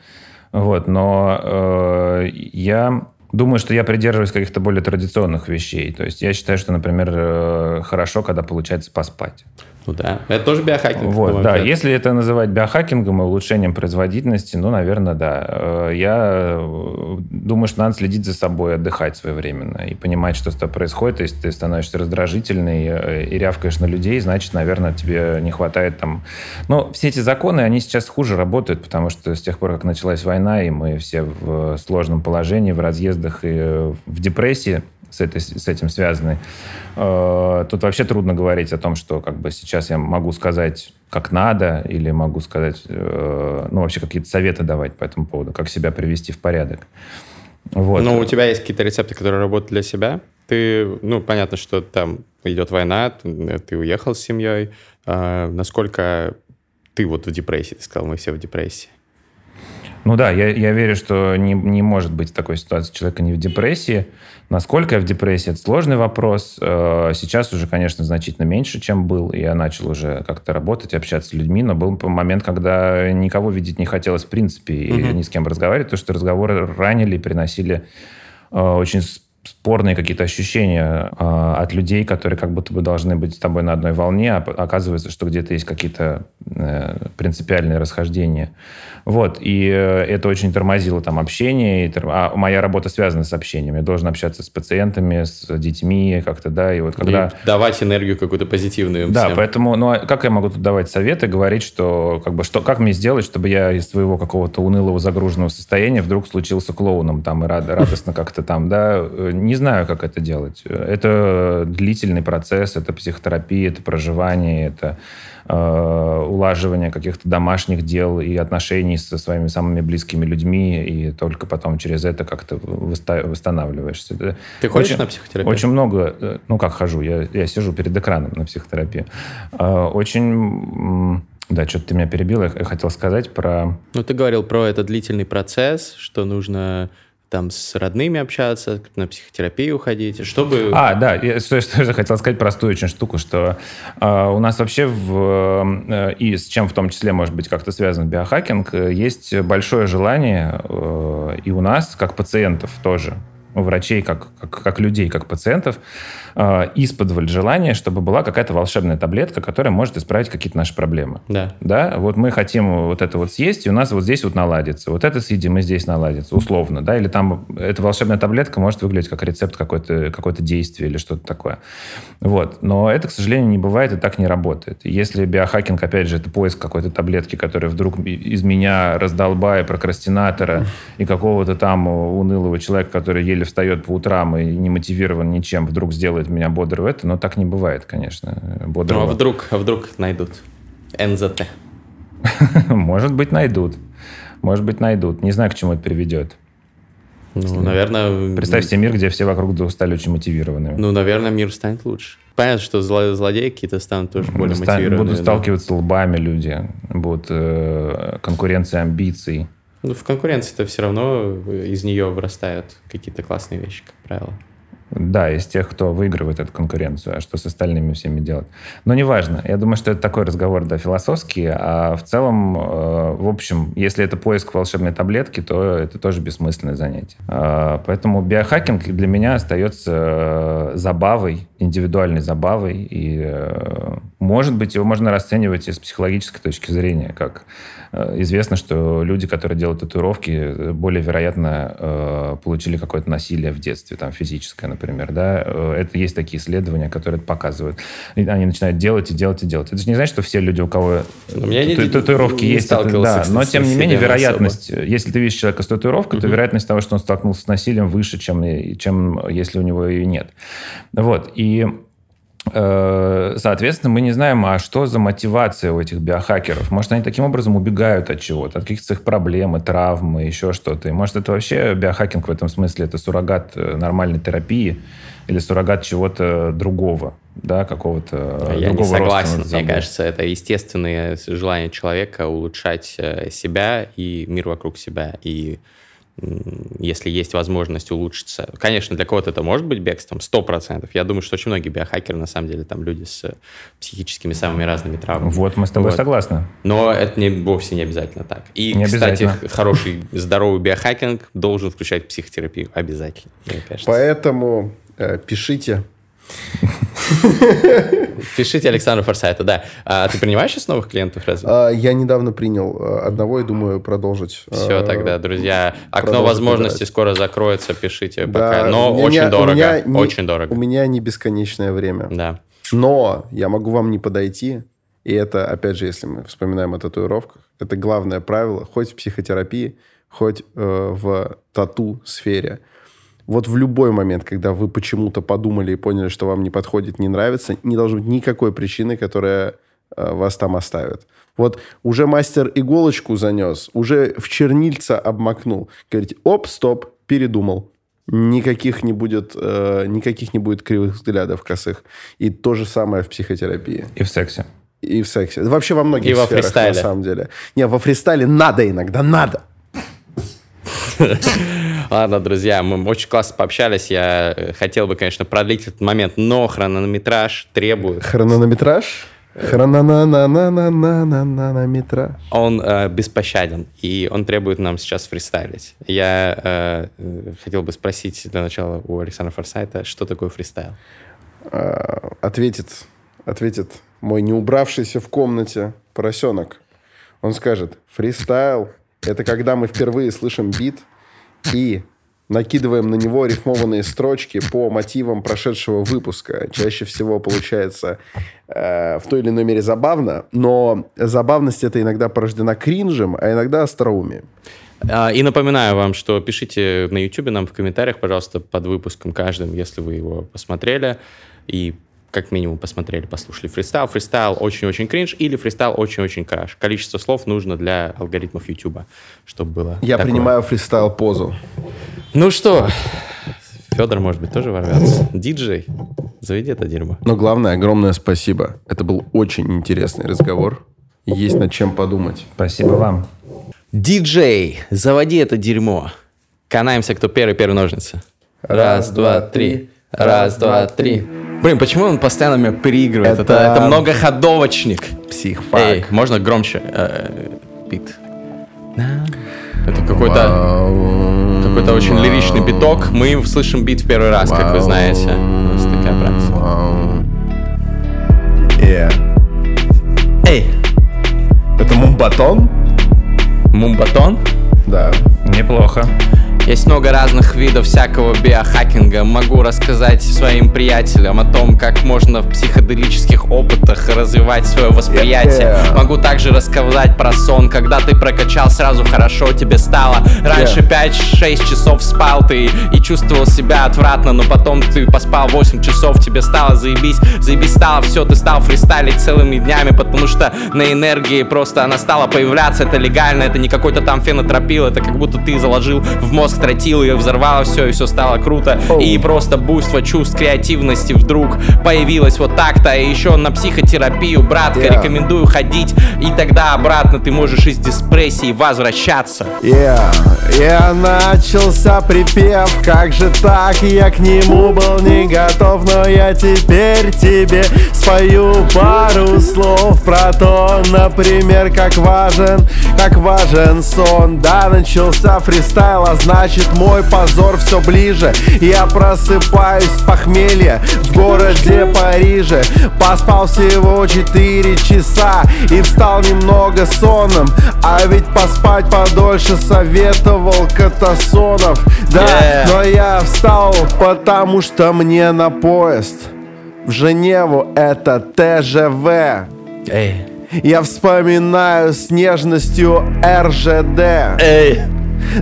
Вот, но э, я думаю, что я придерживаюсь каких-то более традиционных вещей. То есть я считаю, что, например, э, хорошо, когда получается поспать. Ну да, это тоже биохакинг. Вот, да. взгляд. Если это называть биохакингом и улучшением производительности, ну, наверное, да. Э, Я э, думаю, что надо следить за собой, отдыхать своевременно и понимать, что с тобой происходит. Если ты становишься раздражительный и рявкаешь на людей, значит, наверное, тебе не хватает там... Ну, все эти законы, они сейчас хуже работают, потому что с тех пор, как началась война, и мы все в сложном положении, в разъездах и э, в депрессии, с, этой, с этим связаны. Э, Тут вообще трудно говорить о том, что как бы сейчас я могу сказать, как надо, или могу сказать, э, ну, вообще какие-то советы давать по этому поводу, как себя привести в порядок. Вот. Ну, у тебя есть какие-то рецепты, которые работают для себя? Ты, ну, понятно, что там идет война, ты уехал с семьей. А, насколько ты вот в депрессии? Ты сказал, мы все в депрессии. Ну да, я, я верю, что не, не может быть такой ситуации человека не в депрессии. Насколько я в депрессии, это сложный вопрос. Э, Сейчас уже, конечно, значительно меньше, чем был. Я начал уже как-то работать, общаться с людьми, но был момент, когда никого видеть не хотелось в принципе и Мгм. ни с кем разговаривать, потому что разговоры ранили и приносили э, очень спорные какие-то ощущения э, от людей, которые как будто бы должны быть с тобой на одной волне, а оказывается, что где-то есть какие-то э, принципиальные расхождения. Вот, и э, это очень тормозило там общение, и, а моя работа связана с общением. Я должен общаться с пациентами, с детьми как-то, да, и вот когда... И давать энергию какую-то позитивную Да, всем. поэтому, ну, а как я могу тут давать советы, говорить, что, как бы, что, как мне сделать, чтобы я из своего какого-то унылого загруженного состояния вдруг случился клоуном там и рад, радостно как-то там, да, не знаю, как это делать. Это длительный процесс, это психотерапия, это проживание, это Э, улаживания каких-то домашних дел и отношений со своими самыми близкими людьми, и только потом через это как-то восстанавливаешься. Ты ходишь очень, на психотерапию? Очень много, э, ну как хожу, я, я сижу перед экраном на психотерапии. Э, очень... Да, что-то ты меня перебил, я хотел сказать про... Ну, ты говорил про этот длительный процесс, что нужно там с родными общаться, на психотерапию ходить, чтобы... А, да, я что, что же хотел сказать простую очень штуку, что э, у нас вообще в, э, и с чем в том числе может быть как-то связан биохакинг, есть большое желание э, и у нас, как пациентов тоже, врачей как, как, как людей, как пациентов, э, исподволь желание, чтобы была какая-то волшебная таблетка, которая может исправить какие-то наши проблемы. Да. Да, вот мы хотим вот это вот съесть, и у нас вот здесь вот наладится. Вот это съедим, и здесь наладится, условно, да, или там эта волшебная таблетка может выглядеть как рецепт какой-то какое действие или что-то такое. Вот. Но это, к сожалению, не бывает и так не работает. Если биохакинг, опять же, это поиск какой-то таблетки, которая вдруг из меня раздолбая прокрастинатора и какого-то там унылого человека, который еле встает по утрам и не мотивирован ничем, вдруг сделает меня бодр в это, но так не бывает, конечно. Бодрого. Ну, а вдруг, а вдруг найдут НЗТ? Может быть, найдут. Может быть, найдут. Не знаю, к чему это приведет. Ну, наверное... Представь себе мир, где все вокруг стали очень мотивированными. Ну, наверное, мир станет лучше. Понятно, что злодеи какие-то станут тоже более Ста- мотивированными. Будут сталкиваться лбами люди, будут э, конкуренция амбиций. Ну, в конкуренции-то все равно из нее вырастают какие-то классные вещи, как правило. Да, из тех, кто выигрывает эту конкуренцию, а что с остальными всеми делать. Но неважно. Я думаю, что это такой разговор, да, философский, а в целом, э, в общем, если это поиск волшебной таблетки, то это тоже бессмысленное занятие. Э, поэтому биохакинг для меня остается э, забавой, индивидуальной забавой, и, э, может быть, его можно расценивать из психологической точки зрения, как Э, известно, что люди, которые делают татуировки, э, более вероятно э, получили какое-то насилие в детстве, там физическое, например, да. Это есть такие исследования, которые это показывают. Они начинают делать и делать и делать. Это же не значит, что все люди, у кого у меня тату- не, татуировки не есть, это, да. Но тем не менее вероятность, особо. если ты видишь человека с татуировкой, угу. то вероятность того, что он столкнулся с насилием, выше, чем чем если у него ее нет. Вот и Э, соответственно, мы не знаем, а что за мотивация у этих биохакеров. Может, они таким образом убегают от чего-то, от каких-то своих проблем, травм, еще что-то. И может, это вообще биохакинг в этом смысле, это суррогат э, нормальной терапии или суррогат чего-то другого, да, какого-то Я другого не согласен. Мне кажется, это естественное желание человека улучшать э, себя и мир вокруг себя. И если есть возможность улучшиться. Конечно, для кого-то это может быть бегством, 100%. Я думаю, что очень многие биохакеры, на самом деле, там люди с психическими самыми разными травмами. Вот, мы с тобой вот. согласны. Но это не, вовсе не обязательно так. И, не кстати, хороший, здоровый биохакинг должен включать психотерапию. Обязательно, мне кажется. Поэтому э, пишите Пишите Александру Форсайту, да. А ты принимаешь сейчас новых клиентов разве? А, я недавно принял а, одного и думаю продолжить. Все, а, тогда, друзья, окно возможностей скоро закроется, пишите пока. Но очень дорого, очень дорого. У меня не бесконечное время. Да. Но я могу вам не подойти, и это, опять же, если мы вспоминаем о татуировках, это главное правило, хоть в психотерапии, хоть э, в тату-сфере – вот в любой момент, когда вы почему-то подумали и поняли, что вам не подходит, не нравится, не должно быть никакой причины, которая э, вас там оставит. Вот уже мастер иголочку занес, уже в чернильца обмакнул. Говорите, оп, стоп, передумал. Никаких не будет, э, никаких не будет кривых взглядов косых. И то же самое в психотерапии. И в сексе. И в сексе. Вообще во многих и сферах, во фристайле. на самом деле. Не, во фристайле надо иногда, надо. Ладно, друзья, мы очень классно пообщались. Я э, хотел бы, конечно, продлить этот момент, но хронометраж требует... Хронометраж? Хрононанананананананметраж. Он э, беспощаден, и он требует нам сейчас фристайлить. Я э, э, хотел бы спросить для начала у Александра Форсайта, что такое фристайл? А, ответит, ответит мой не убравшийся в комнате поросенок. Он скажет, фристайл – это когда мы впервые слышим бит и накидываем на него рифмованные строчки по мотивам прошедшего выпуска. Чаще всего получается э, в той или иной мере забавно, но забавность это иногда порождена кринжем, а иногда остроумием. А, И напоминаю вам, что пишите на YouTube нам в комментариях, пожалуйста, под выпуском каждым, если вы его посмотрели и как минимум посмотрели, послушали фристайл. Фристайл очень-очень кринж или фристайл очень-очень краш. Количество слов нужно для алгоритмов YouTube, чтобы было Я такое. принимаю фристайл позу. Ну что, Федор, может быть, тоже ворвется. Диджей, заведи это дерьмо. Но главное, огромное спасибо. Это был очень интересный разговор. Есть над чем подумать. Спасибо вам. Диджей, заводи это дерьмо. Канаемся, кто первый, первый ножницы. Раз, два, три. Раз, два, три. Блин, почему он постоянно меня переигрывает? Это, Это- это многоходовочник. Психфак. Эй, можно громче? э, бит. Это какой-то какой-то очень лиричный биток. Мы слышим бит в первый раз, как вы знаете. У нас такая практика. Э, Эй, Это мумбатон? мумбатон? Да. Неплохо. Есть много разных видов всякого биохакинга. Могу рассказать своим приятелям о том, как можно в психоделических опытах развивать свое восприятие. Yeah. Могу также рассказать про сон, когда ты прокачал сразу хорошо, тебе стало. Раньше Yeah. 5-6 часов спал ты и чувствовал себя отвратно, но потом ты поспал 8 часов, тебе стало заебись, заебись стало, все, ты стал фристайлить целыми днями, потому что на энергии просто она стала появляться, это легально, это не какой-то там фенотропил, это как будто ты заложил в мозг тротил и взорвало все, и все стало круто, и просто буйство чувств, креативности вдруг появилось вот так-то, и еще на психотерапию, братка, Yeah. рекомендую ходить, и тогда обратно ты можешь из депрессии возвращаться. Yeah. Я начался припев, как же так, я к нему был не готов, но я теперь тебе спою пару слов про то, например, как важен, как важен сон. Да, начался фристайл, а значит мой позор все ближе. Я просыпаюсь с похмелья в городе Париже, поспал всего 4 часа и встал немного сонным, а ведь поспать подольше советовал Катасонов. Да, Yeah. но я встал, потому что мне на поезд в Женеву это ТЖВ. Эй, Я вспоминаю с нежностью РЖД. эй,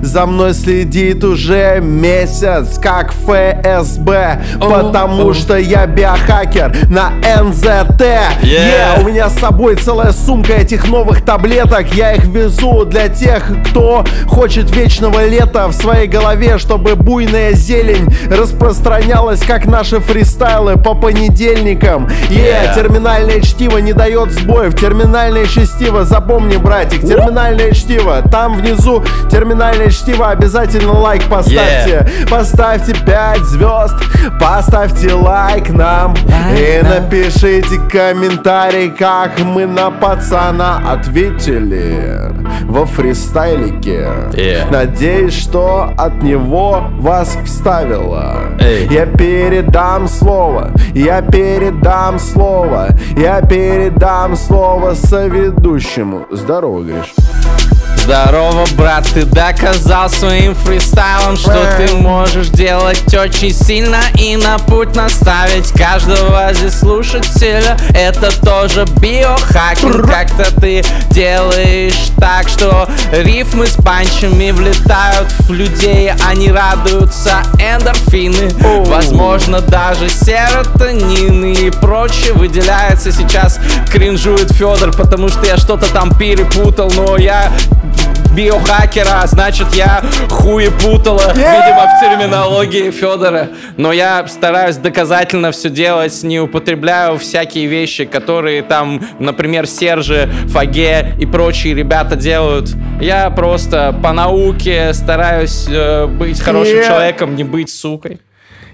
За мной следит уже месяц, как ФСБ Потому что я биохакер на НЗТ Yeah. Yeah, У меня с собой целая сумка этих новых таблеток. Я их везу для тех, кто хочет вечного лета в своей голове Чтобы буйная зелень распространялась, как наши фристайлы по понедельникам. Yeah, Yeah. терминальное чтиво не дает сбоев. Терминальное чтиво, запомни, братик Терминальное чтиво, там внизу Терминальное чтиво, обязательно лайк поставьте Поставьте 5 звезд, поставьте лайк нам И напишите комментарий, как мы на пацана ответили Во фристайлике Yeah. Надеюсь, что от него вас вставило Эй. Я передам слово, я передам слово, я передам слово соведущему. Здорово, Гриш. Здорово, брат, ты доказал своим фристайлом, что ты можешь делать очень сильно и на путь наставить каждого здесь слушателя. Это тоже биохакинг, как-то ты делаешь так, что рифмы с панчами влетают в людей, они радуются эндорфины, возможно даже серотонины и прочее выделяется сейчас кринжует Федор, потому что я что-то там перепутал, но я биохакер, а значит я хуепутала, видимо, в терминологии Федора. Но я стараюсь доказательно все делать, не употребляю всякие вещи, которые там, например, Сержи Фаге и прочие ребята делают. Я просто по науке стараюсь э, быть хорошим Yeah. человеком, не быть сукой.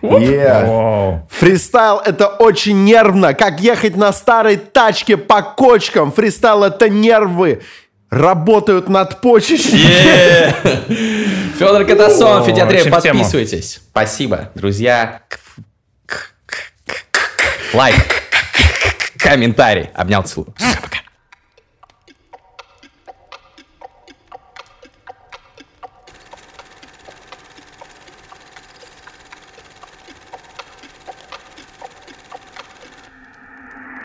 Yeah. Вау. Фристайл — это очень нервно, как ехать на старой тачке по кочкам. Фристайл — это нервы. Работают надпочечники. Федор Катасон, Федя подписывайтесь. Спасибо, друзья. Лайк, комментарий. Обнял, целую. Пока.